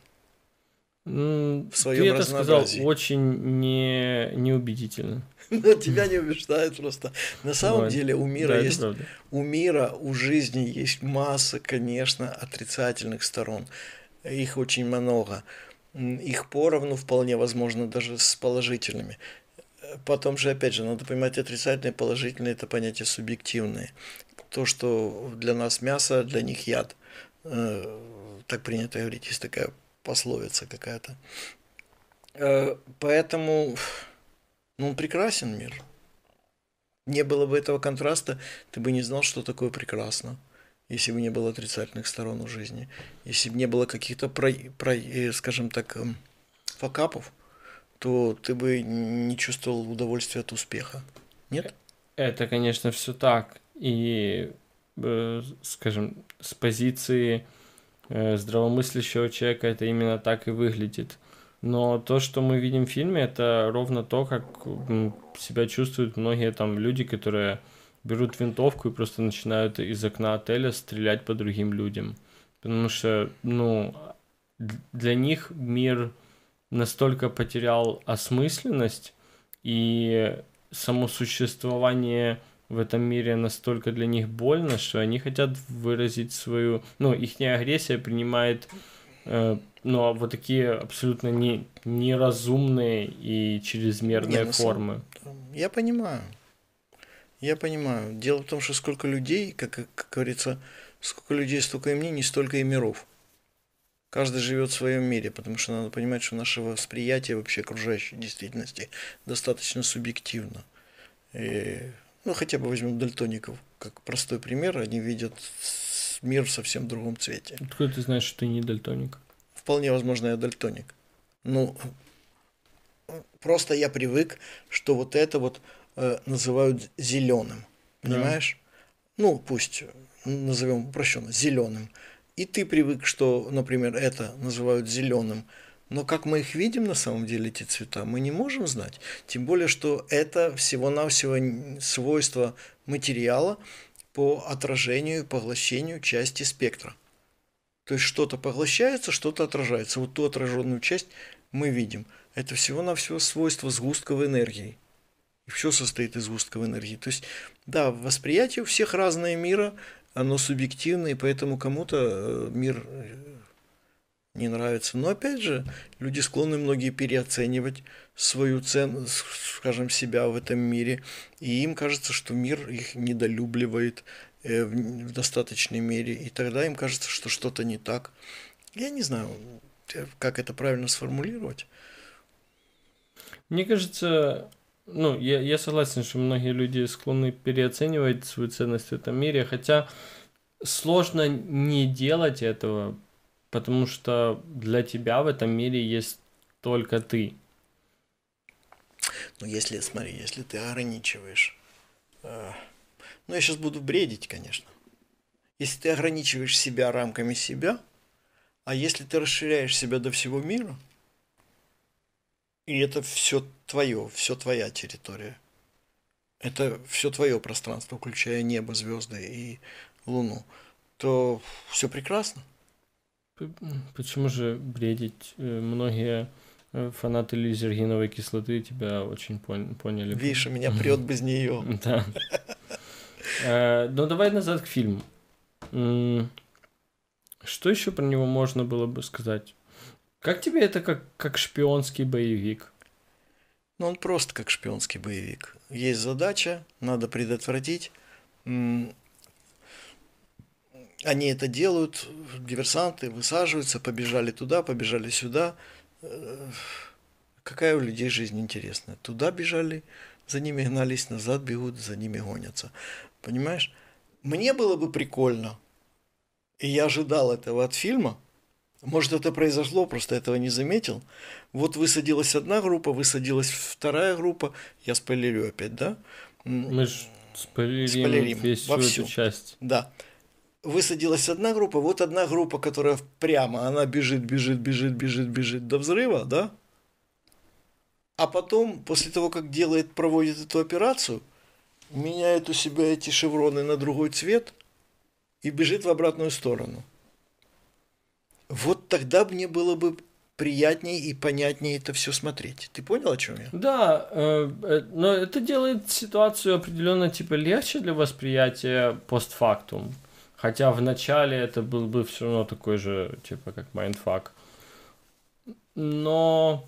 В своем Ты это сказал очень не, неубедительно. Тебя не убеждает просто. На самом деле у мира есть, у мира, у жизни есть масса, конечно, отрицательных сторон. Их очень много. Их поровну вполне возможно даже с положительными. Потом же, опять же, надо понимать, отрицательные и положительные – это понятия субъективные. То, что для нас мясо, для них яд. Э, так принято говорить, есть такая пословица какая-то. Э, поэтому, ну, прекрасен мир. Не было бы этого контраста, ты бы не знал, что такое прекрасно, если бы не было отрицательных сторон у жизни, если бы не было каких-то, про, про, э, скажем так, эм, факапов, то ты бы не чувствовал удовольствия от успеха. Нет? Это, конечно, все так. И, э, скажем, с позиции здравомыслящего человека это именно так и выглядит. Но то, что мы видим в фильме, это ровно то, как себя чувствуют многие там люди, которые берут винтовку и просто начинают из окна отеля стрелять по другим людям. Потому что, ну, для них мир настолько потерял осмысленность, и само существование в этом мире настолько для них больно, что они хотят выразить свою... Ну, их агрессия принимает э, ну, вот такие абсолютно не, неразумные и чрезмерные не, ну, формы. Я понимаю. Я понимаю. Дело в том, что сколько людей, как, как говорится, сколько людей, столько и мнений, столько и миров. Каждый живет в своем мире, потому что надо понимать, что наше восприятие вообще окружающей действительности достаточно субъективно. И ну, хотя бы возьмем дальтоников, как простой пример, они видят мир в совсем другом цвете. Откуда ты знаешь, что ты не дальтоник? Вполне возможно, я дальтоник. Ну, просто я привык, что вот это вот э, называют зеленым. Понимаешь? Да. Ну, пусть назовем упрощенно зеленым. И ты привык, что, например, это называют зеленым. Но как мы их видим на самом деле, эти цвета, мы не можем знать. Тем более, что это всего-навсего свойство материала по отражению и поглощению части спектра. То есть что-то поглощается, что-то отражается. Вот ту отраженную часть мы видим. Это всего-навсего свойство сгустков энергии. И все состоит из сгустков энергии. То есть, да, восприятие у всех разное мира, оно субъективное, и поэтому кому-то э, мир э, не нравится. Но опять же, люди склонны многие переоценивать свою цену, скажем, себя в этом мире. И им кажется, что мир их недолюбливает э, в достаточной мере. И тогда им кажется, что что-то не так. Я не знаю, э, как это правильно сформулировать. Мне кажется, ну, я, я согласен, что многие люди склонны переоценивать свою ценность в этом мире, хотя сложно не делать этого, потому что для тебя в этом мире есть только ты. Ну, если, смотри, если ты ограничиваешь... Э, ну, я сейчас буду бредить, конечно. Если ты ограничиваешь себя рамками себя, а если ты расширяешь себя до всего мира, и это все твое, все твоя территория, это все твое пространство, включая небо, звезды и Луну, то все прекрасно. Почему же бредить? Э, многие э, фанаты лизергиновой кислоты тебя очень пон- поняли. Видишь, меня прет без нее. Да. Э, ну, давай назад к фильму. Что еще про него можно было бы сказать? Как тебе это как, как шпионский боевик? Ну, он просто как шпионский боевик. Есть задача, надо предотвратить они это делают, диверсанты высаживаются, побежали туда, побежали сюда. Э, какая у людей жизнь интересная. Туда бежали, за ними гнались, назад бегут, за ними гонятся. Понимаешь? Мне было бы прикольно, и я ожидал этого от фильма, может, это произошло, просто этого не заметил. Вот высадилась одна группа, высадилась вторая группа. Я спойлерю опять, да? Мы же спойлерим, спойлерим весь всю эту часть. Да высадилась одна группа, вот одна группа, которая прямо, она бежит, бежит, бежит, бежит, бежит до взрыва, да? А потом, после того, как делает, проводит эту операцию, меняет у себя эти шевроны на другой цвет и бежит в обратную сторону. Вот тогда мне было бы приятнее и понятнее это все смотреть. Ты понял, о чем я? Да, э, э, но это делает ситуацию определенно типа легче для восприятия постфактум. Хотя в начале это был бы все равно такой же, типа, как mindfuck. Но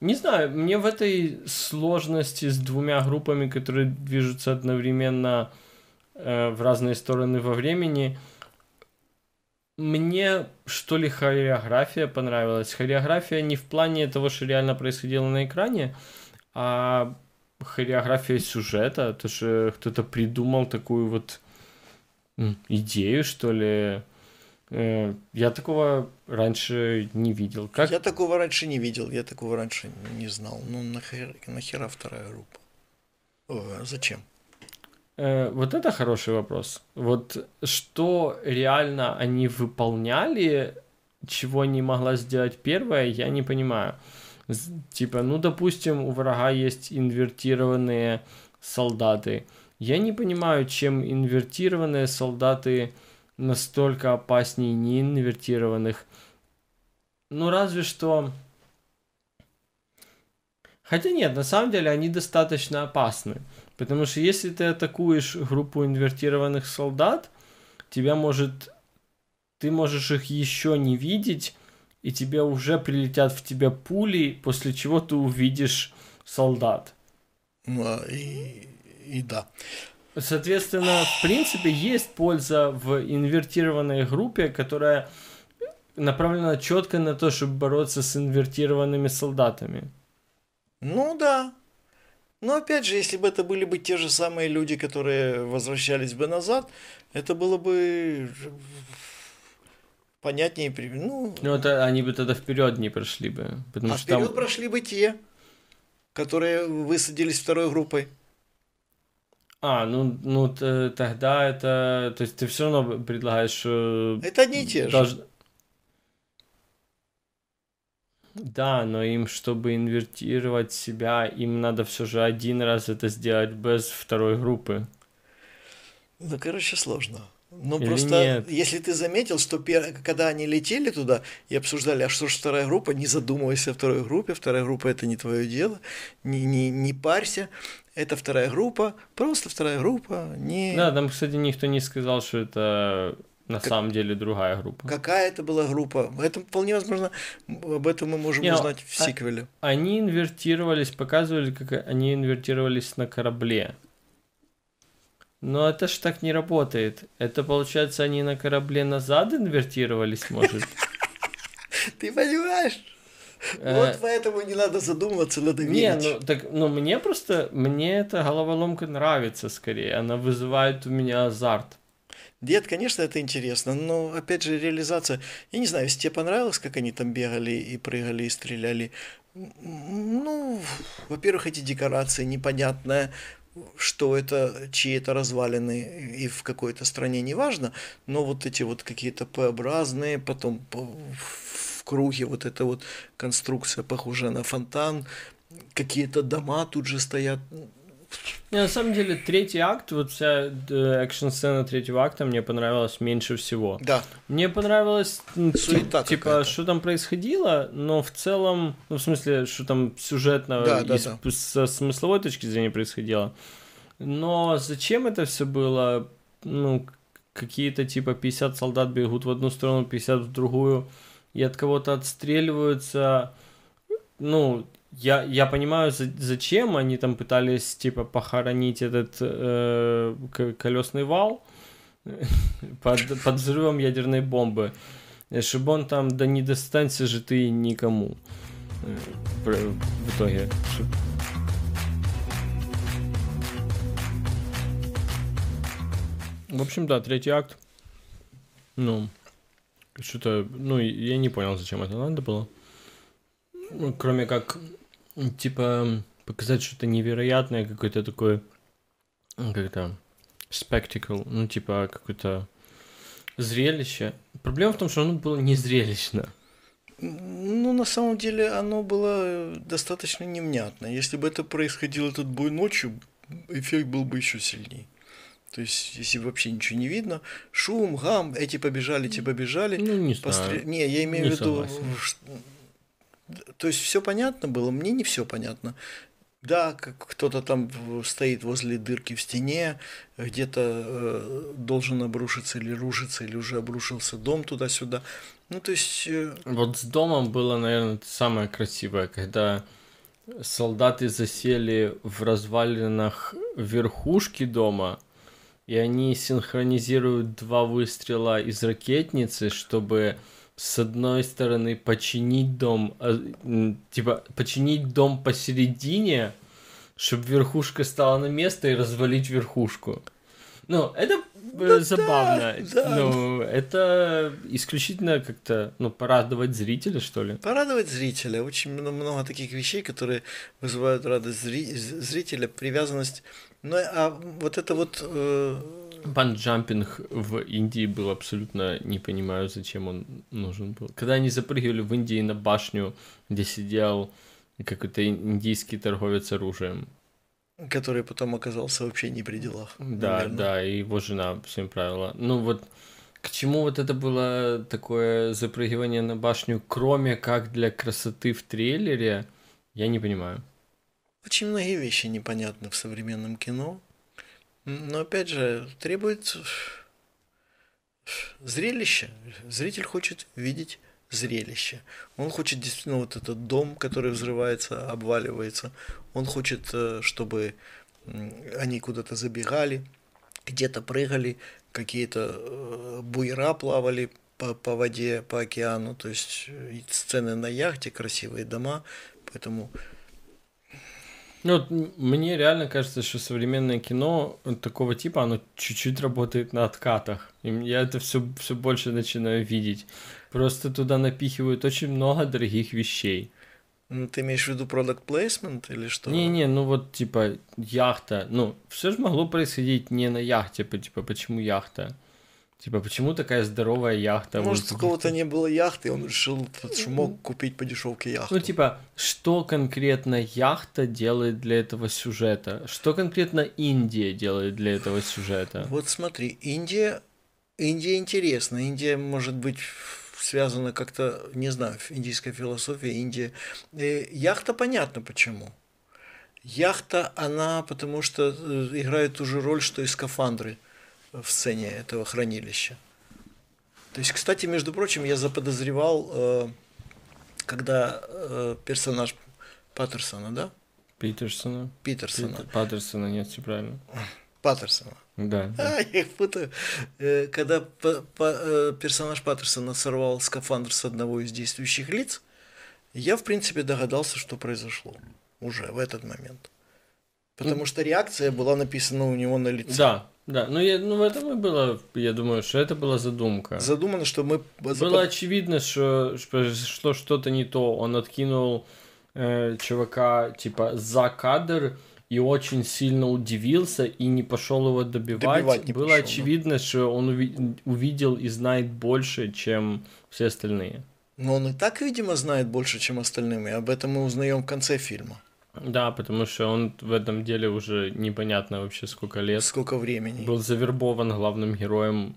не знаю, мне в этой сложности с двумя группами, которые движутся одновременно э, в разные стороны во времени, мне что ли хореография понравилась. Хореография не в плане того, что реально происходило на экране, а хореография сюжета, то, что кто-то придумал такую вот идею, что ли. Э, я такого раньше не видел. Как? Я такого раньше не видел, я такого раньше не знал. Ну, нахер, нахера вторая группа? О, зачем? Э, вот это хороший вопрос. Вот что реально они выполняли, чего не могла сделать первая, я не понимаю. Типа, ну, допустим, у врага есть инвертированные солдаты. Я не понимаю, чем инвертированные солдаты настолько опаснее неинвертированных. Ну, разве что... Хотя нет, на самом деле они достаточно опасны. Потому что если ты атакуешь группу инвертированных солдат, тебя может... Ты можешь их еще не видеть, и тебе уже прилетят в тебя пули, после чего ты увидишь солдат. Ну, а и, и да. Соответственно, в принципе, есть польза в инвертированной группе, которая направлена четко на то, чтобы бороться с инвертированными солдатами. Ну да, но опять же, если бы это были бы те же самые люди, которые возвращались бы назад, это было бы понятнее. Ну, ну это они бы тогда вперед не прошли бы. Потому а что вперед там... прошли бы те, которые высадились второй группой. А, ну, ну тогда это... То есть ты все равно предлагаешь... Это не те же. Да, но им, чтобы инвертировать себя, им надо все же один раз это сделать без второй группы. Ну, короче, сложно. Ну, Или просто, нет? если ты заметил, что пер... когда они летели туда и обсуждали, а что же вторая группа, не задумывайся о второй группе, вторая группа это не твое дело, не, не, не парься, это вторая группа, просто вторая группа, не... Да, там, кстати, никто не сказал, что это на как, самом деле другая группа. Какая это была группа? Это вполне возможно, об этом мы можем Не, узнать в а, сиквеле. Они инвертировались, показывали, как они инвертировались на корабле. Но это ж так не работает. Это получается, они на корабле назад инвертировались, может? Ты понимаешь? Э, вот поэтому не надо задумываться, надо верить. Не, ну так, ну мне просто, мне эта головоломка нравится скорее, она вызывает у меня азарт. Дед, конечно, это интересно, но, опять же, реализация... Я не знаю, если тебе понравилось, как они там бегали и прыгали и стреляли. Ну, во-первых, эти декорации непонятные, что это, чьи это развалины и в какой-то стране, неважно, но вот эти вот какие-то П-образные, потом круге вот эта вот конструкция похожая на фонтан, какие-то дома тут же стоят, не, на самом деле, третий акт, вот вся э, экшн-сцена третьего акта мне понравилась меньше всего. Да. Мне понравилось, Суета типа, что там происходило, но в целом, ну, в смысле, что там сюжетно да, да, и да. со смысловой точки зрения происходило. Но зачем это все было? Ну, какие-то типа 50 солдат бегут в одну сторону, 50 в другую, и от кого-то отстреливаются. Ну, я, я понимаю, за, зачем они там пытались, типа, похоронить этот э, колесный вал под, под взрывом ядерной бомбы, чтобы он там, да не достанься же ты никому э, в итоге. В общем, да, третий акт. Ну, что-то, ну, я не понял, зачем это надо было. Ну, кроме как типа показать что-то невероятное, какое-то такое, как это, спектакл, ну, типа, какое-то зрелище. Проблема в том, что оно было не зрелищно. Ну, на самом деле, оно было достаточно невнятно. Если бы это происходило этот бой ночью, эффект был бы еще сильнее. То есть, если вообще ничего не видно, шум, гам, эти побежали, эти побежали. Ну, не знаю. Постр... Не, я имею не в виду, То есть все понятно было, мне не все понятно. Да, как кто-то там стоит возле дырки в стене, где-то э, должен обрушиться или рушиться, или уже обрушился дом туда-сюда. Ну, то есть... Э... Вот с домом было, наверное, самое красивое, когда солдаты засели в развалинах верхушки дома, и они синхронизируют два выстрела из ракетницы, чтобы с одной стороны починить дом, а, типа починить дом посередине, чтобы верхушка стала на место и развалить верхушку. Ну, это ну, забавно. Да, да. Ну, это исключительно как-то, ну, порадовать зрителя, что ли? Порадовать зрителя. Очень много таких вещей, которые вызывают радость зрителя, привязанность. Ну, а вот это вот... Э... Банджампинг в Индии был абсолютно... Не понимаю, зачем он нужен был. Когда они запрыгивали в Индии на башню, где сидел какой-то индийский торговец оружием. Который потом оказался вообще не при делах. Да, наверное. да, и его жена всем правила. Ну вот к чему вот это было такое запрыгивание на башню, кроме как для красоты в трейлере, я не понимаю. Очень многие вещи непонятны в современном кино. Но опять же, требует зрелища. Зритель хочет видеть зрелище. Он хочет действительно вот этот дом, который взрывается, обваливается. Он хочет, э, чтобы они куда-то забегали, где-то прыгали, какие-то э, буйра плавали по, по воде, по океану. То есть э, сцены на яхте, красивые дома. Поэтому ну, вот мне реально кажется, что современное кино такого типа, оно чуть-чуть работает на откатах. И я это все, все больше начинаю видеть. Просто туда напихивают очень много дорогих вещей. Ну, ты имеешь в виду product placement или что? Не-не, ну вот типа яхта. Ну, все же могло происходить не на яхте, типа почему яхта? Типа, почему такая здоровая яхта? Может, у кого-то не было яхты, он решил, что мог купить по дешевке яхту. Ну, типа, что конкретно яхта делает для этого сюжета? Что конкретно Индия делает для этого сюжета? Вот смотри, Индия, Индия интересна. Индия может быть связана как-то, не знаю, индийская философия, Индия. И э, яхта понятно почему. Яхта, она потому что э, играет ту же роль, что и скафандры в сцене этого хранилища. То есть, кстати, между прочим, я заподозревал, э, когда персонаж Паттерсона, да? Питерсона. Питерсона. Питер, Паттерсона, нет, все правильно. Паттерсона. Да. А, я их путаю. Э, когда э, персонаж Паттерсона сорвал скафандр с одного из действующих лиц, я, в принципе, догадался, что произошло уже в этот момент. Потому ну, что реакция была написана у него на лице. Да, да. Ну, я, ну в этом и было, я думаю, что это была задумка. Задумано, что мы... Было очевидно, что произошло что-то не то. Он откинул э, чувака, типа, за кадр, и очень сильно удивился и не пошел его добивать. добивать не Было пошел, очевидно, да. что он увидел и знает больше, чем все остальные. Но он и так, видимо, знает больше, чем остальные, об этом мы узнаем в конце фильма. Да, потому что он в этом деле уже непонятно вообще сколько лет. Сколько времени. Был завербован главным героем.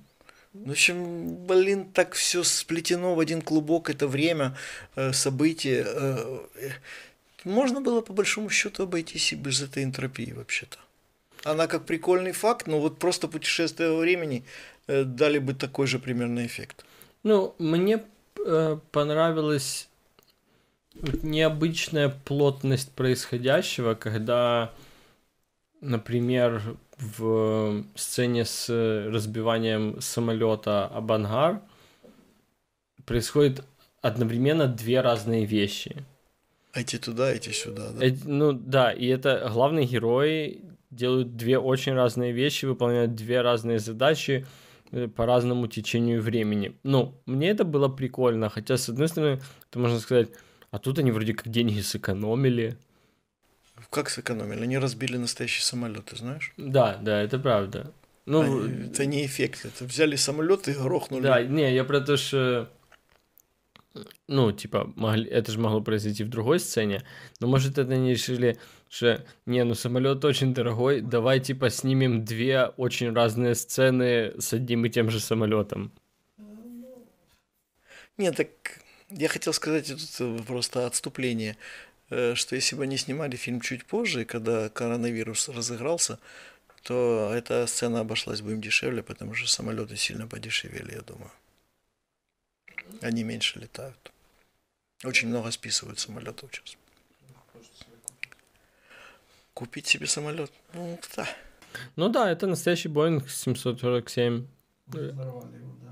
В общем, блин, так все сплетено в один клубок, это время, э, события. Э, можно было по большому счету обойтись и без этой энтропии вообще-то. Она как прикольный факт, но вот просто путешествие во времени э, дали бы такой же примерный эффект. Ну, мне э, понравилась необычная плотность происходящего, когда, например, в сцене с разбиванием самолета об ангар происходит одновременно две разные вещи. Эти туда, эти сюда, да? Эти, ну да, и это главные герои делают две очень разные вещи, выполняют две разные задачи э, по разному течению времени. Ну, мне это было прикольно, хотя, с одной стороны, это можно сказать, а тут они вроде как деньги сэкономили. Как сэкономили? Они разбили настоящий самолет, ты знаешь? Да, да, это правда. Ну, они, это не эффект, это взяли самолет и грохнули. Да, не, я про то, что ну, типа, могли, это же могло произойти в другой сцене, но может это они решили, что, не, ну самолет очень дорогой, давай типа снимем две очень разные сцены с одним и тем же самолетом. Не, так Я хотел сказать тут просто отступление, э, что если бы они снимали фильм чуть позже, когда коронавирус разыгрался, то эта сцена обошлась бы им дешевле, потому что самолеты сильно подешевели, я думаю. Они меньше летают. Очень много списывают самолетов сейчас. Купить себе самолет? Ну, да. Ну да, это настоящий Boeing 747. Взорвали его, да.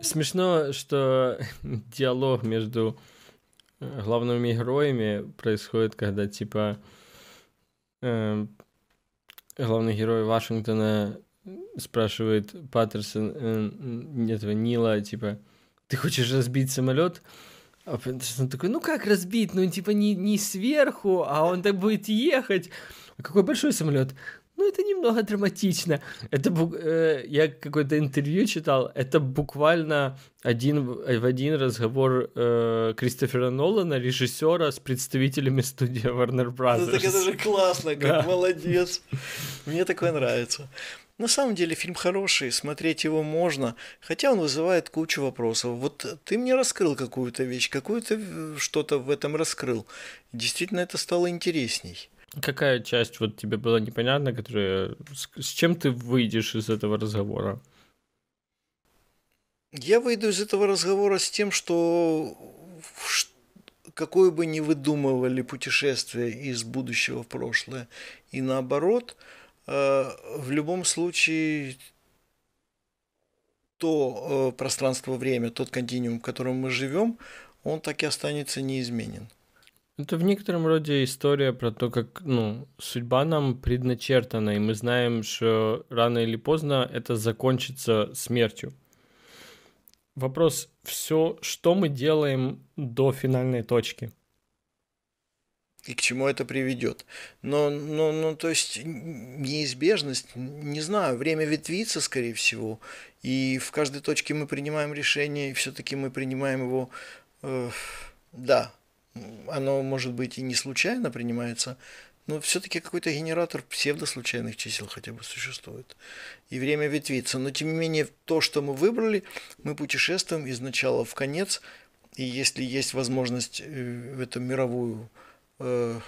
Смешно, что диалог между э, главными героями происходит, когда типа э, главный герой Вашингтона спрашивает Паттерсон э, этого Нила, типа, ты хочешь разбить самолет? А Паттерсон такой, ну как разбить? Ну типа не, не сверху, а он так будет ехать. А какой большой самолет? Ну, это немного драматично. Это э, я какое-то интервью читал, это буквально один в один разговор э, Кристофера Нолана, режиссера, с представителями студии Warner Bros. Ну, так это же классно, как да. молодец. Мне такое нравится. На самом деле фильм хороший, смотреть его можно, хотя он вызывает кучу вопросов. Вот ты мне раскрыл какую-то вещь, какую-то э, что-то в этом раскрыл. Действительно, это стало интересней. Какая часть вот тебе была непонятна, которая... С, с чем ты выйдешь из этого разговора? Я выйду из этого разговора с тем, что какое бы ни выдумывали путешествие из будущего в прошлое и наоборот, э, в любом случае то э, пространство-время, тот континуум, в котором мы живем, он так и останется неизменен. Это в некотором роде история про то, как ну, судьба нам предначертана, и мы знаем, что рано или поздно это закончится смертью. Вопрос, все, что мы делаем до финальной точки? И к чему это приведет? Но, но, но, то есть неизбежность, не знаю, время ветвится, скорее всего, и в каждой точке мы принимаем решение, и все-таки мы принимаем его, э, да, оно, может быть, и не случайно принимается, но все-таки какой-то генератор псевдослучайных чисел хотя бы существует. И время ветвится. Но, тем не менее, то, что мы выбрали, мы путешествуем из начала в конец, и если есть возможность э, в эту мировую э,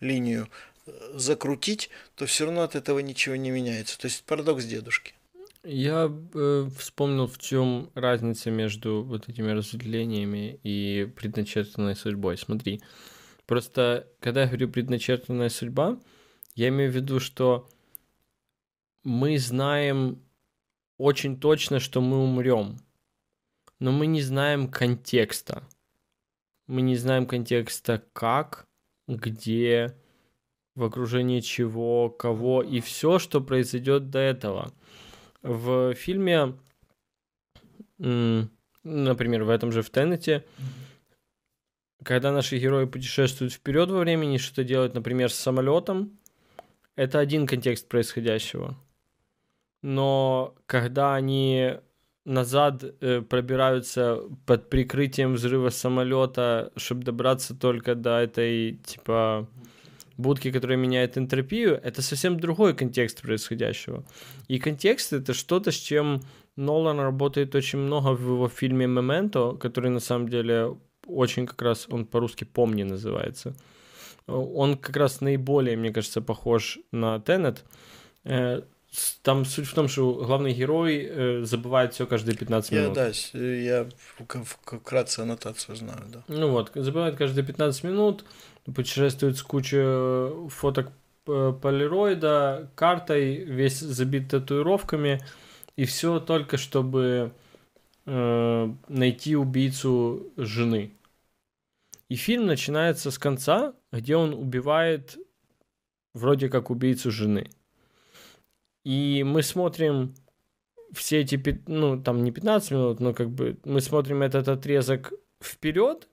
линию э, закрутить, то все равно от этого ничего не меняется. То есть парадокс дедушки. Я э, вспомнил, в чем разница между вот этими разделениями и предначертанной судьбой. Смотри, просто когда я говорю предначертанная судьба, я имею в виду, что мы знаем очень точно, что мы умрем, но мы не знаем контекста. Мы не знаем контекста как, где, в окружении чего, кого и все, что произойдет до этого – в фильме, например, в этом же в Теннете, когда наши герои путешествуют вперед во времени, что-то делают, например, с самолетом, это один контекст происходящего. Но когда они назад э, пробираются под прикрытием взрыва самолета, чтобы добраться только до этой, типа, будки, которые меняют энтропию, это совсем другой контекст происходящего. И контекст это что-то, с чем Нолан работает очень много в его фильме «Мементо», который на самом деле очень как раз, он по-русски «Помни» называется. Он как раз наиболее, мне кажется, похож на Теннет. Э, там суть в том, что главный герой э, забывает все каждые 15 минут. Я, да, я вкратце аннотацию знаю, да. Ну вот, забывает каждые 15 минут, путешествует с кучей фоток полироида, картой, весь забит татуировками, и все только чтобы э, найти убийцу жены. И фильм начинается с конца, где он убивает вроде как убийцу жены. И мы смотрим все эти, ну, там не 15 минут, но как бы мы смотрим этот отрезок вперед,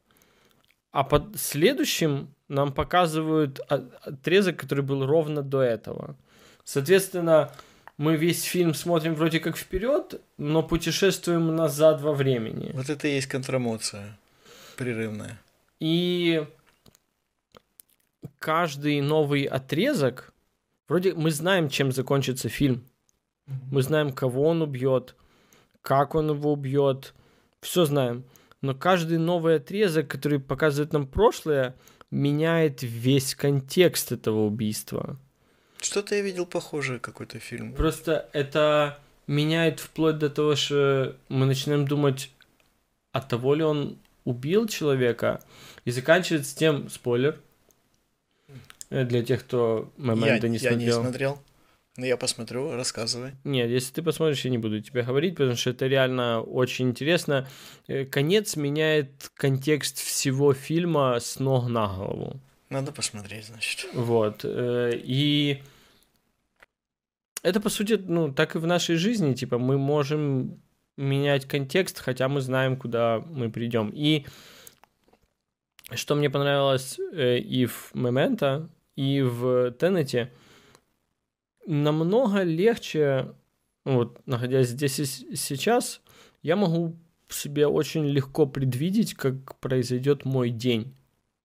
а под следующим нам показывают отрезок, который был ровно до этого. Соответственно, мы весь фильм смотрим вроде как вперед, но путешествуем назад во времени. Вот это и есть контрамоция прерывная. И каждый новый отрезок, вроде мы знаем, чем закончится фильм. Мы знаем, кого он убьет, как он его убьет, все знаем. но каждый новый отрезок, который показывает нам прошлое, меняет весь контекст этого убийства. Что-то я видел похожее какой-то фильм. Просто это меняет вплоть до того, что мы начинаем думать, от того ли он убил человека, и заканчивается тем, спойлер, э, для тех, кто момента я, не я смотрел. не смотрел. Но я посмотрю, рассказывай. Нет, если ты посмотришь, я не буду тебе говорить, потому что это реально очень интересно. Э, Конец меняет контекст всего фильма с ног на голову. Надо посмотреть, значит. Вот. э, И это, по сути, ну, так и в нашей жизни. Типа, мы можем менять контекст, хотя мы знаем, куда мы придем. И что мне понравилось э, и в Memento, и в Теннете, намного легче, вот, находясь здесь и сейчас, я могу себе очень легко предвидеть, как произойдет мой день.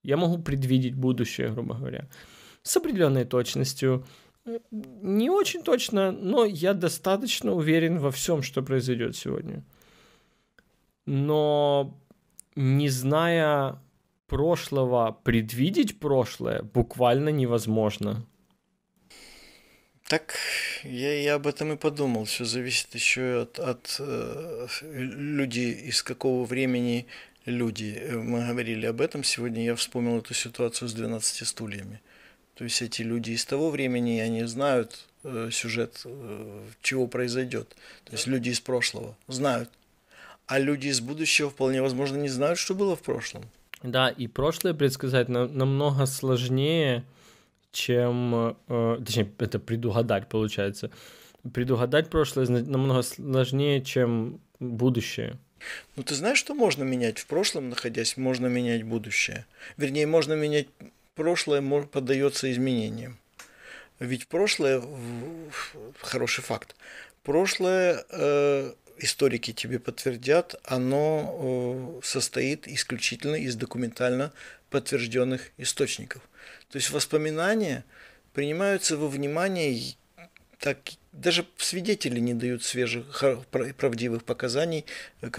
Я могу предвидеть будущее, грубо говоря. С определенной точностью. Не очень точно, но я достаточно уверен во всем, что произойдет сегодня. Но не зная прошлого, предвидеть прошлое буквально невозможно. Так, я, я об этом и подумал. Все зависит еще от, от э, людей, из какого времени люди. Э, Мы говорили об этом сегодня. Я вспомнил эту ситуацию с 12 стульями. То есть эти люди из того времени, они знают э, сюжет, э, чего произойдет. То есть люди из прошлого знают. А люди из будущего вполне возможно не знают, что было в прошлом. Да, и прошлое предсказать на- намного сложнее, чем... э, точнее, это предугадать, получается. Предугадать прошлое намного сложнее, чем будущее. Ну, ты знаешь, что можно менять в прошлом, находясь, можно менять будущее. Вернее, можно менять прошлое, поддается изменениям. Ведь прошлое, хороший факт, прошлое, э, историки тебе подтвердят, оно э, состоит исключительно из документально подтвержденных источников. То есть воспоминания принимаются во внимание так даже свидетели не дают свежих, правдивых показаний э,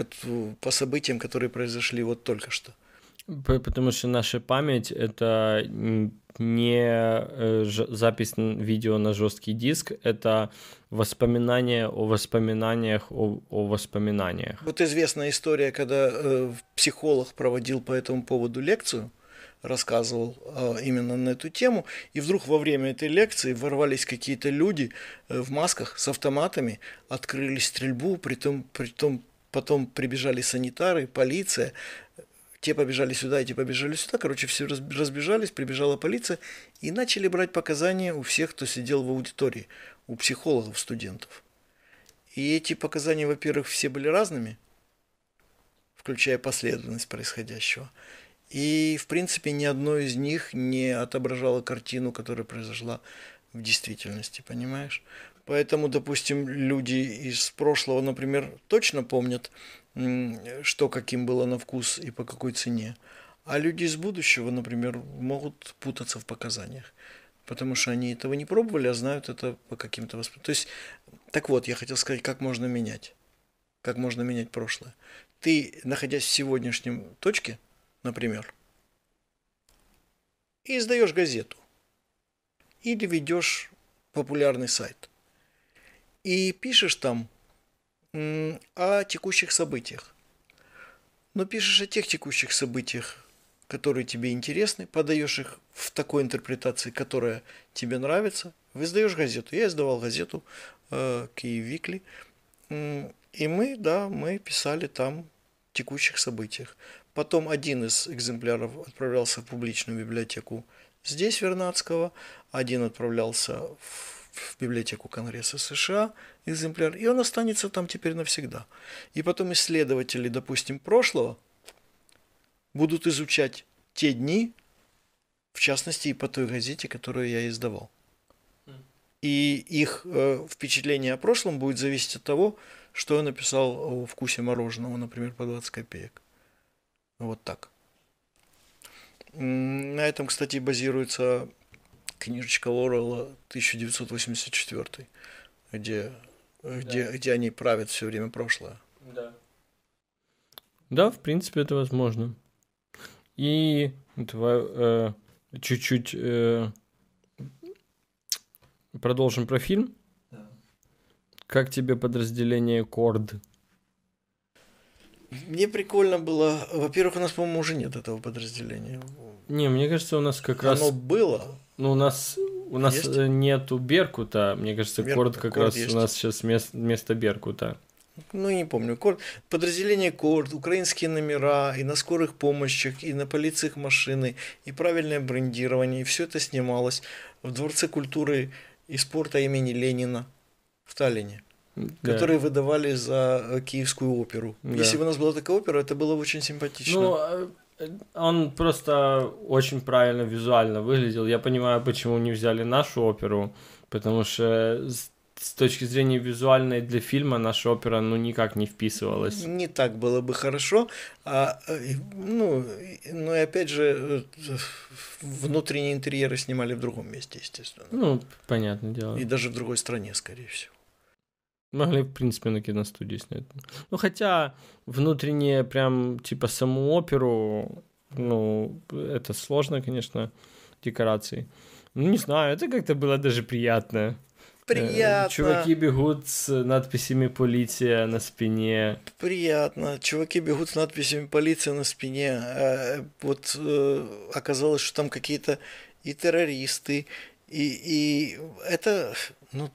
по событиям, которые произошли вот только что. Потому что наша память — это не э, запись видео на жесткий диск, это воспоминания о воспоминаниях о, о воспоминаниях. Вот известная история, когда э, психолог проводил по этому поводу лекцию, рассказывал э, именно на эту тему, и вдруг во время этой лекции ворвались какие-то люди э, в масках с автоматами, открыли стрельбу, притом, притом потом прибежали санитары, полиция, те побежали сюда, эти побежали сюда, короче, все раз- разбежались, прибежала полиция, и начали брать показания у всех, кто сидел в аудитории, у психологов, студентов. И эти показания, во-первых, все были разными, включая последовательность происходящего. И, в принципе, ни одно из них не отображало картину, которая произошла в действительности, понимаешь? Поэтому, допустим, люди из прошлого, например, точно помнят, что каким было на вкус и по какой цене. А люди из будущего, например, могут путаться в показаниях. Потому что они этого не пробовали, а знают это по каким-то воспоминаниям. То есть, так вот, я хотел сказать, как можно менять. Как можно менять прошлое. Ты, находясь в сегодняшнем точке, например, и издаешь газету, или ведешь популярный сайт, и пишешь там о текущих событиях. Но пишешь о тех текущих событиях, которые тебе интересны, подаешь их в такой интерпретации, которая тебе нравится, издаешь газету. Я издавал газету э, Викли, и мы, да, мы писали там текущих событиях. Потом один из экземпляров отправлялся в публичную библиотеку здесь, Вернадского, один отправлялся в в библиотеку Конгресса США, экземпляр, и он останется там теперь навсегда. И потом исследователи, допустим, прошлого будут изучать те дни, в частности, и по той газете, которую я издавал. И их э, впечатление о прошлом будет зависеть от того, что я написал о вкусе мороженого, например, по 20 копеек. Вот так. На этом, кстати, базируется книжечка Лорелла 1984, где, где, где они правят все время прошлое. Да. Да, в принципе, это возможно. И давай э, чуть-чуть э, продолжим про фильм. Да. Как тебе подразделение Корд? Мне прикольно было. Во-первых, у нас, по-моему, уже нет этого подразделения. Не, мне кажется, у нас как раз... Оно было. Ну, у нас у нас Есть? э, нету Беркута. Мне кажется, Беркут- Корд как Корд раз есть. у нас сейчас вместо, вместо Беркута. Ну, не помню. Корд, подразделение Корд, украинские номера, и на скорых помощях, и на полициях машины, и правильное брендирование. И все это снималось в Дворце культуры и спорта имени Ленина в Таллине, Да. которые выдавали за э, Киевскую оперу. Да. Если бы у нас была такая опера, это было бы очень симпатично. Ну, э, он просто очень правильно визуально выглядел. Я понимаю, почему не взяли нашу оперу, потому что с, точки зрения визуальной для фильма наша опера ну никак не вписывалась. Не так было бы хорошо, а, э, ну, ну и опять же, внутренние интерьеры снимали в другом месте, естественно. Ну, понятное дело. И даже в другой стране, скорее всего. Могли, в принципе, на киностудии снять. Ну, хотя внутреннее, прям, типа, саму оперу, ну, это сложно, конечно, декорации. Ну, не знаю, это как-то было даже приятно. Э, Приятно. Чуваки бегут с надписями «Полиция» на спине. Приятно. Чуваки бегут с надписями «Полиция» на спине. А, вот э, оказалось, что там какие-то и террористы, и, и это, ну,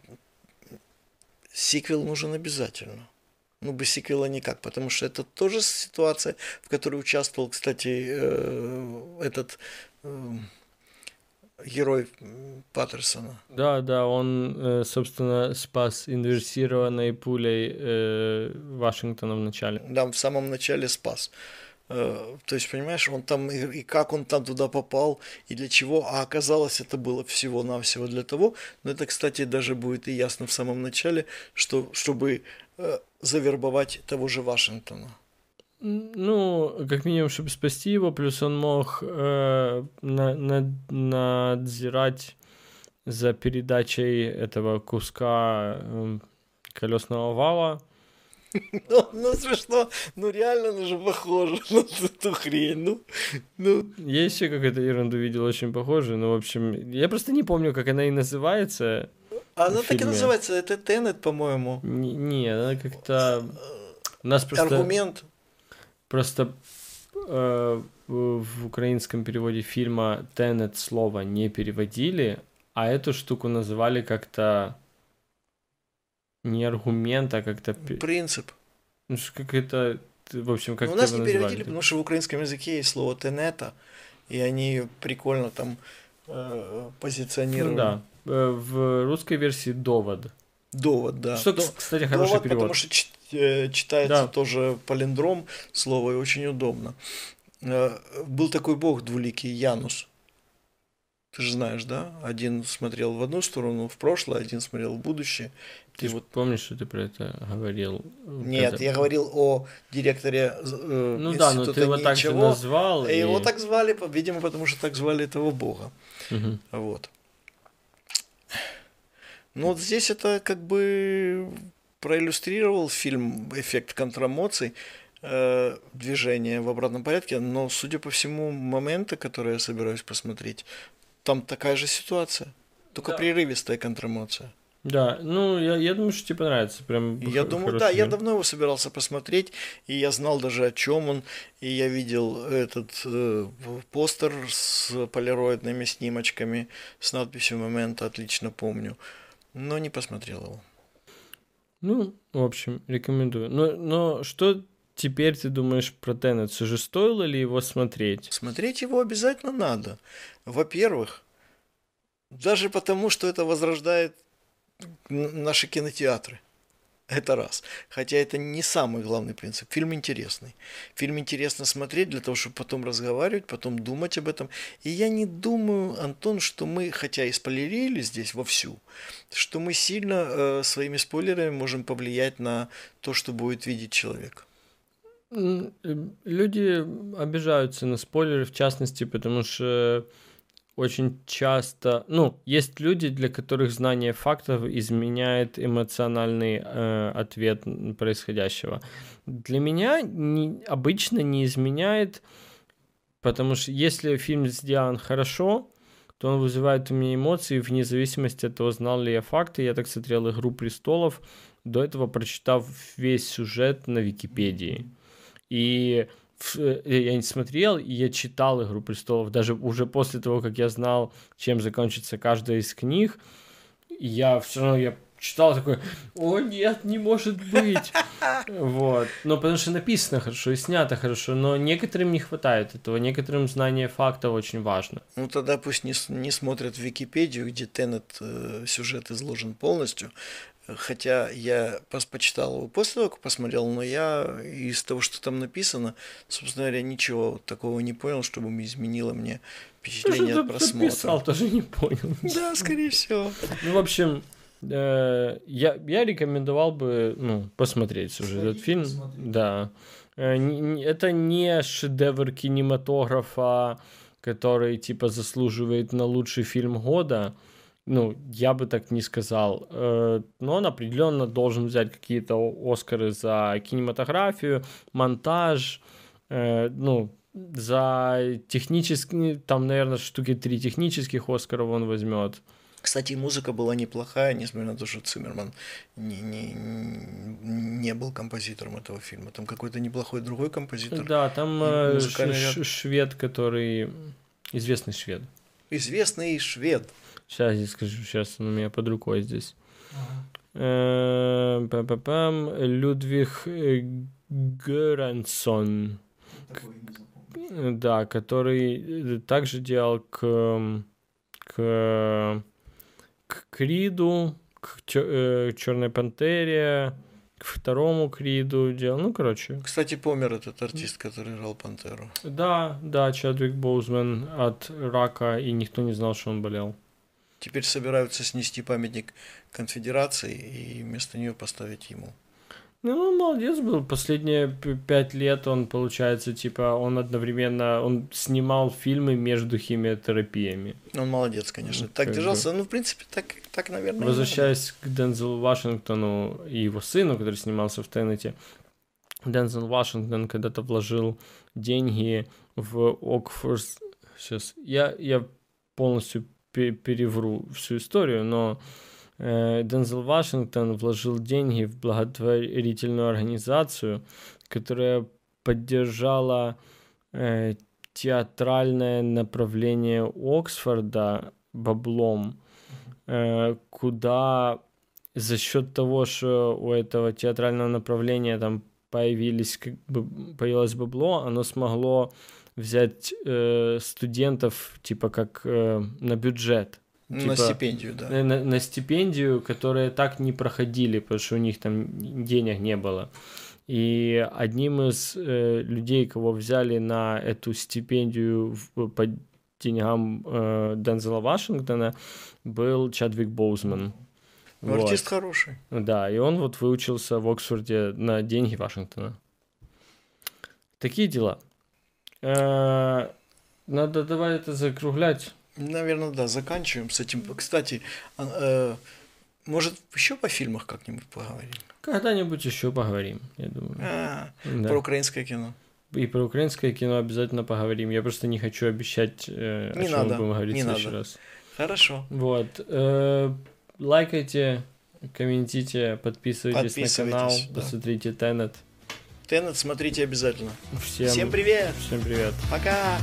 сиквел нужен обязательно. Ну, без сиквела никак, потому что это тоже ситуация, в которой участвовал, кстати, э, этот э, герой Паттерсона. Да, да, он, э, собственно, спас инверсированной пулей Вашингтона в начале. Да, в самом начале спас. Э, То есть, понимаешь, он там и, и как он там туда попал, и для чего, а оказалось, это было всего-навсего для того, но это, кстати, даже будет и ясно в самом начале, что чтобы э, завербовать того же Вашингтона. Ну, как минимум, чтобы спасти его, плюс он мог э, на- на- надзирать за передачей этого куска э, колесного вала. Ну, ну смешно, ну реально, ну же похоже на эту хрень, ну, ну, Я еще какую-то ерунду видел очень похожую, но, в общем, я просто не помню, как она и называется. она так и называется, это Теннет, по-моему. Не, не, она как-то... У нас просто... Аргумент, Просто э, в украинском переводе фильма Тенет слово не переводили, а эту штуку называли как-то не аргумент, а как-то... принцип. Ну, как это... В общем, как Ну, у нас его не называли? переводили, потому что в украинском языке есть слово тенета, и они прикольно там э, позиционировали. Ну да. Э, В русской версии довод. Довод, да. Что, До- кс- кстати, хороший довод, перевод. потому что э, читается Да. тоже палиндром слово и очень удобно. Э, Был такой бог двуликий Янус. Ты же знаешь, да? Один смотрел в одну сторону, в прошлое, один смотрел в будущее. Ты вот помнишь, что ты про это говорил? Нет, когда- я говорил о директоре э, Ну да, но ты его так же ничего. назвал. И Его так звали, видимо, потому что так звали этого бога. Мгм. Вот. Ну вот здесь это как бы проиллюстрировал фильм «Эффект контрамоций», э, движение в обратном порядке, но, судя по всему, моменты, которые я собираюсь посмотреть, там такая же ситуация, только Да. прерывистая контрамоция. Да, ну, я, я думаю, что тебе понравится. Прям я х- думаю, да, я фильм. давно его собирался посмотреть, и я знал даже о чем он, и я видел этот э, постер с полироидными снимочками, с надписью «Момента», отлично помню, но не посмотрел его. Ну, в общем, рекомендую. Но, но что теперь ты думаешь про Теннет? Все же стоило ли его смотреть? Смотреть его обязательно надо. Во-первых, даже потому, что это возрождает наши кинотеатры. Это раз. Хотя это не самый главный принцип. Фильм интересный. Фильм интересно смотреть для того, чтобы потом разговаривать, потом думать об этом. И я не думаю, Антон, что мы, хотя и спойлерили здесь вовсю, что мы сильно э, своими спойлерами можем повлиять на то, что будет видеть человек. Люди обижаются на спойлеры, в частности, потому что очень часто, ну, есть люди, для которых знание фактов изменяет эмоциональный э, ответ происходящего. Для меня не, обычно не изменяет, потому что если фильм сделан хорошо, то он вызывает у меня эмоции вне зависимости от того, знал ли я факты. Я так смотрел «Игру престолов», до этого прочитав весь сюжет на Википедии. И Э, я не смотрел, я читал «Игру престолов», даже уже после того, как я знал, чем закончится каждая из книг, я все равно я читал такой, о нет, не может быть. Вот. Но потому что написано хорошо и снято хорошо, но некоторым не хватает этого, некоторым знание фактов очень важно. Ну тогда пусть не, не смотрят в Википедию, где Теннет э, сюжет изложен полностью, Хотя я почитал его после того, как посмотрел, но я из того, что там написано, собственно говоря, ничего такого не понял, чтобы изменило мне впечатление от просмотра. Писал, тоже не понял. Да, скорее всего. Ну, в общем, э, я, я рекомендовал бы ну, посмотреть уже этот фильм. Да. Э, это не шедевр кинематографа, который типа заслуживает на лучший фильм года ну, я бы так не сказал. Э, но он определенно должен взять какие-то Оскары за кинематографию, монтаж, э, ну, за технические, там, наверное, штуки три технических Оскаров он возьмет. Кстати, музыка была неплохая, несмотря на то, что Циммерман не, не, не был композитором этого фильма. Там какой-то неплохой другой композитор. Да, там э, ш- швед, который... Известный швед. Известный швед. Сейчас я скажу, сейчас он у меня под рукой здесь. Ага. Пам-пам-пам. Людвиг Герансон. Да, который также делал к, к, к Криду, к Черной Пантере, к второму Криду делал. Ну, короче. Кстати, помер этот артист, который играл Пантеру. Да, да, Чадвик Боузман от рака, и никто не знал, что он болел. Теперь собираются снести памятник конфедерации и вместо нее поставить ему. Ну, он молодец был. Последние пять лет он, получается, типа, он одновременно, он снимал фильмы между химиотерапиями. Он молодец, конечно. Так как держался, бы... ну, в принципе, так, так наверное. Возвращаясь к Дензелу Вашингтону и его сыну, который снимался в Теннете, Дензел Вашингтон когда-то вложил деньги в Окфорд... Сейчас, я, я полностью перевру всю историю, но Дензел Вашингтон вложил деньги в благотворительную организацию, которая поддержала э, театральное направление Оксфорда баблом, э, куда за счет того, что у этого театрального направления там появились, как бы появилось бабло, оно смогло взять э, студентов, типа, как э, на бюджет. Типа, на стипендию, да. На, на стипендию, которые так не проходили, потому что у них там денег не было. И одним из э, людей, кого взяли на эту стипендию в, по деньгам э, Дензела Вашингтона, был Чадвик Боузман. Вот. Артист хороший. Да, и он вот выучился в Оксфорде на деньги Вашингтона. Такие дела. Надо давай это закруглять. Наверное, да, заканчиваем с этим. Кстати, а, э, может, еще по фильмах как-нибудь поговорим? Когда-нибудь еще поговорим, я думаю. А, да. Про украинское кино. И про украинское кино обязательно поговорим. Я просто не хочу обещать, э, не о чем надо, мы будем говорить не в следующий надо. раз. Хорошо. Вот. Э, лайкайте, комментите, подписывайтесь, подписывайтесь на канал, да. посмотрите Теннет. Теннет смотрите обязательно. Всем, Всем привет. Всем привет. Пока.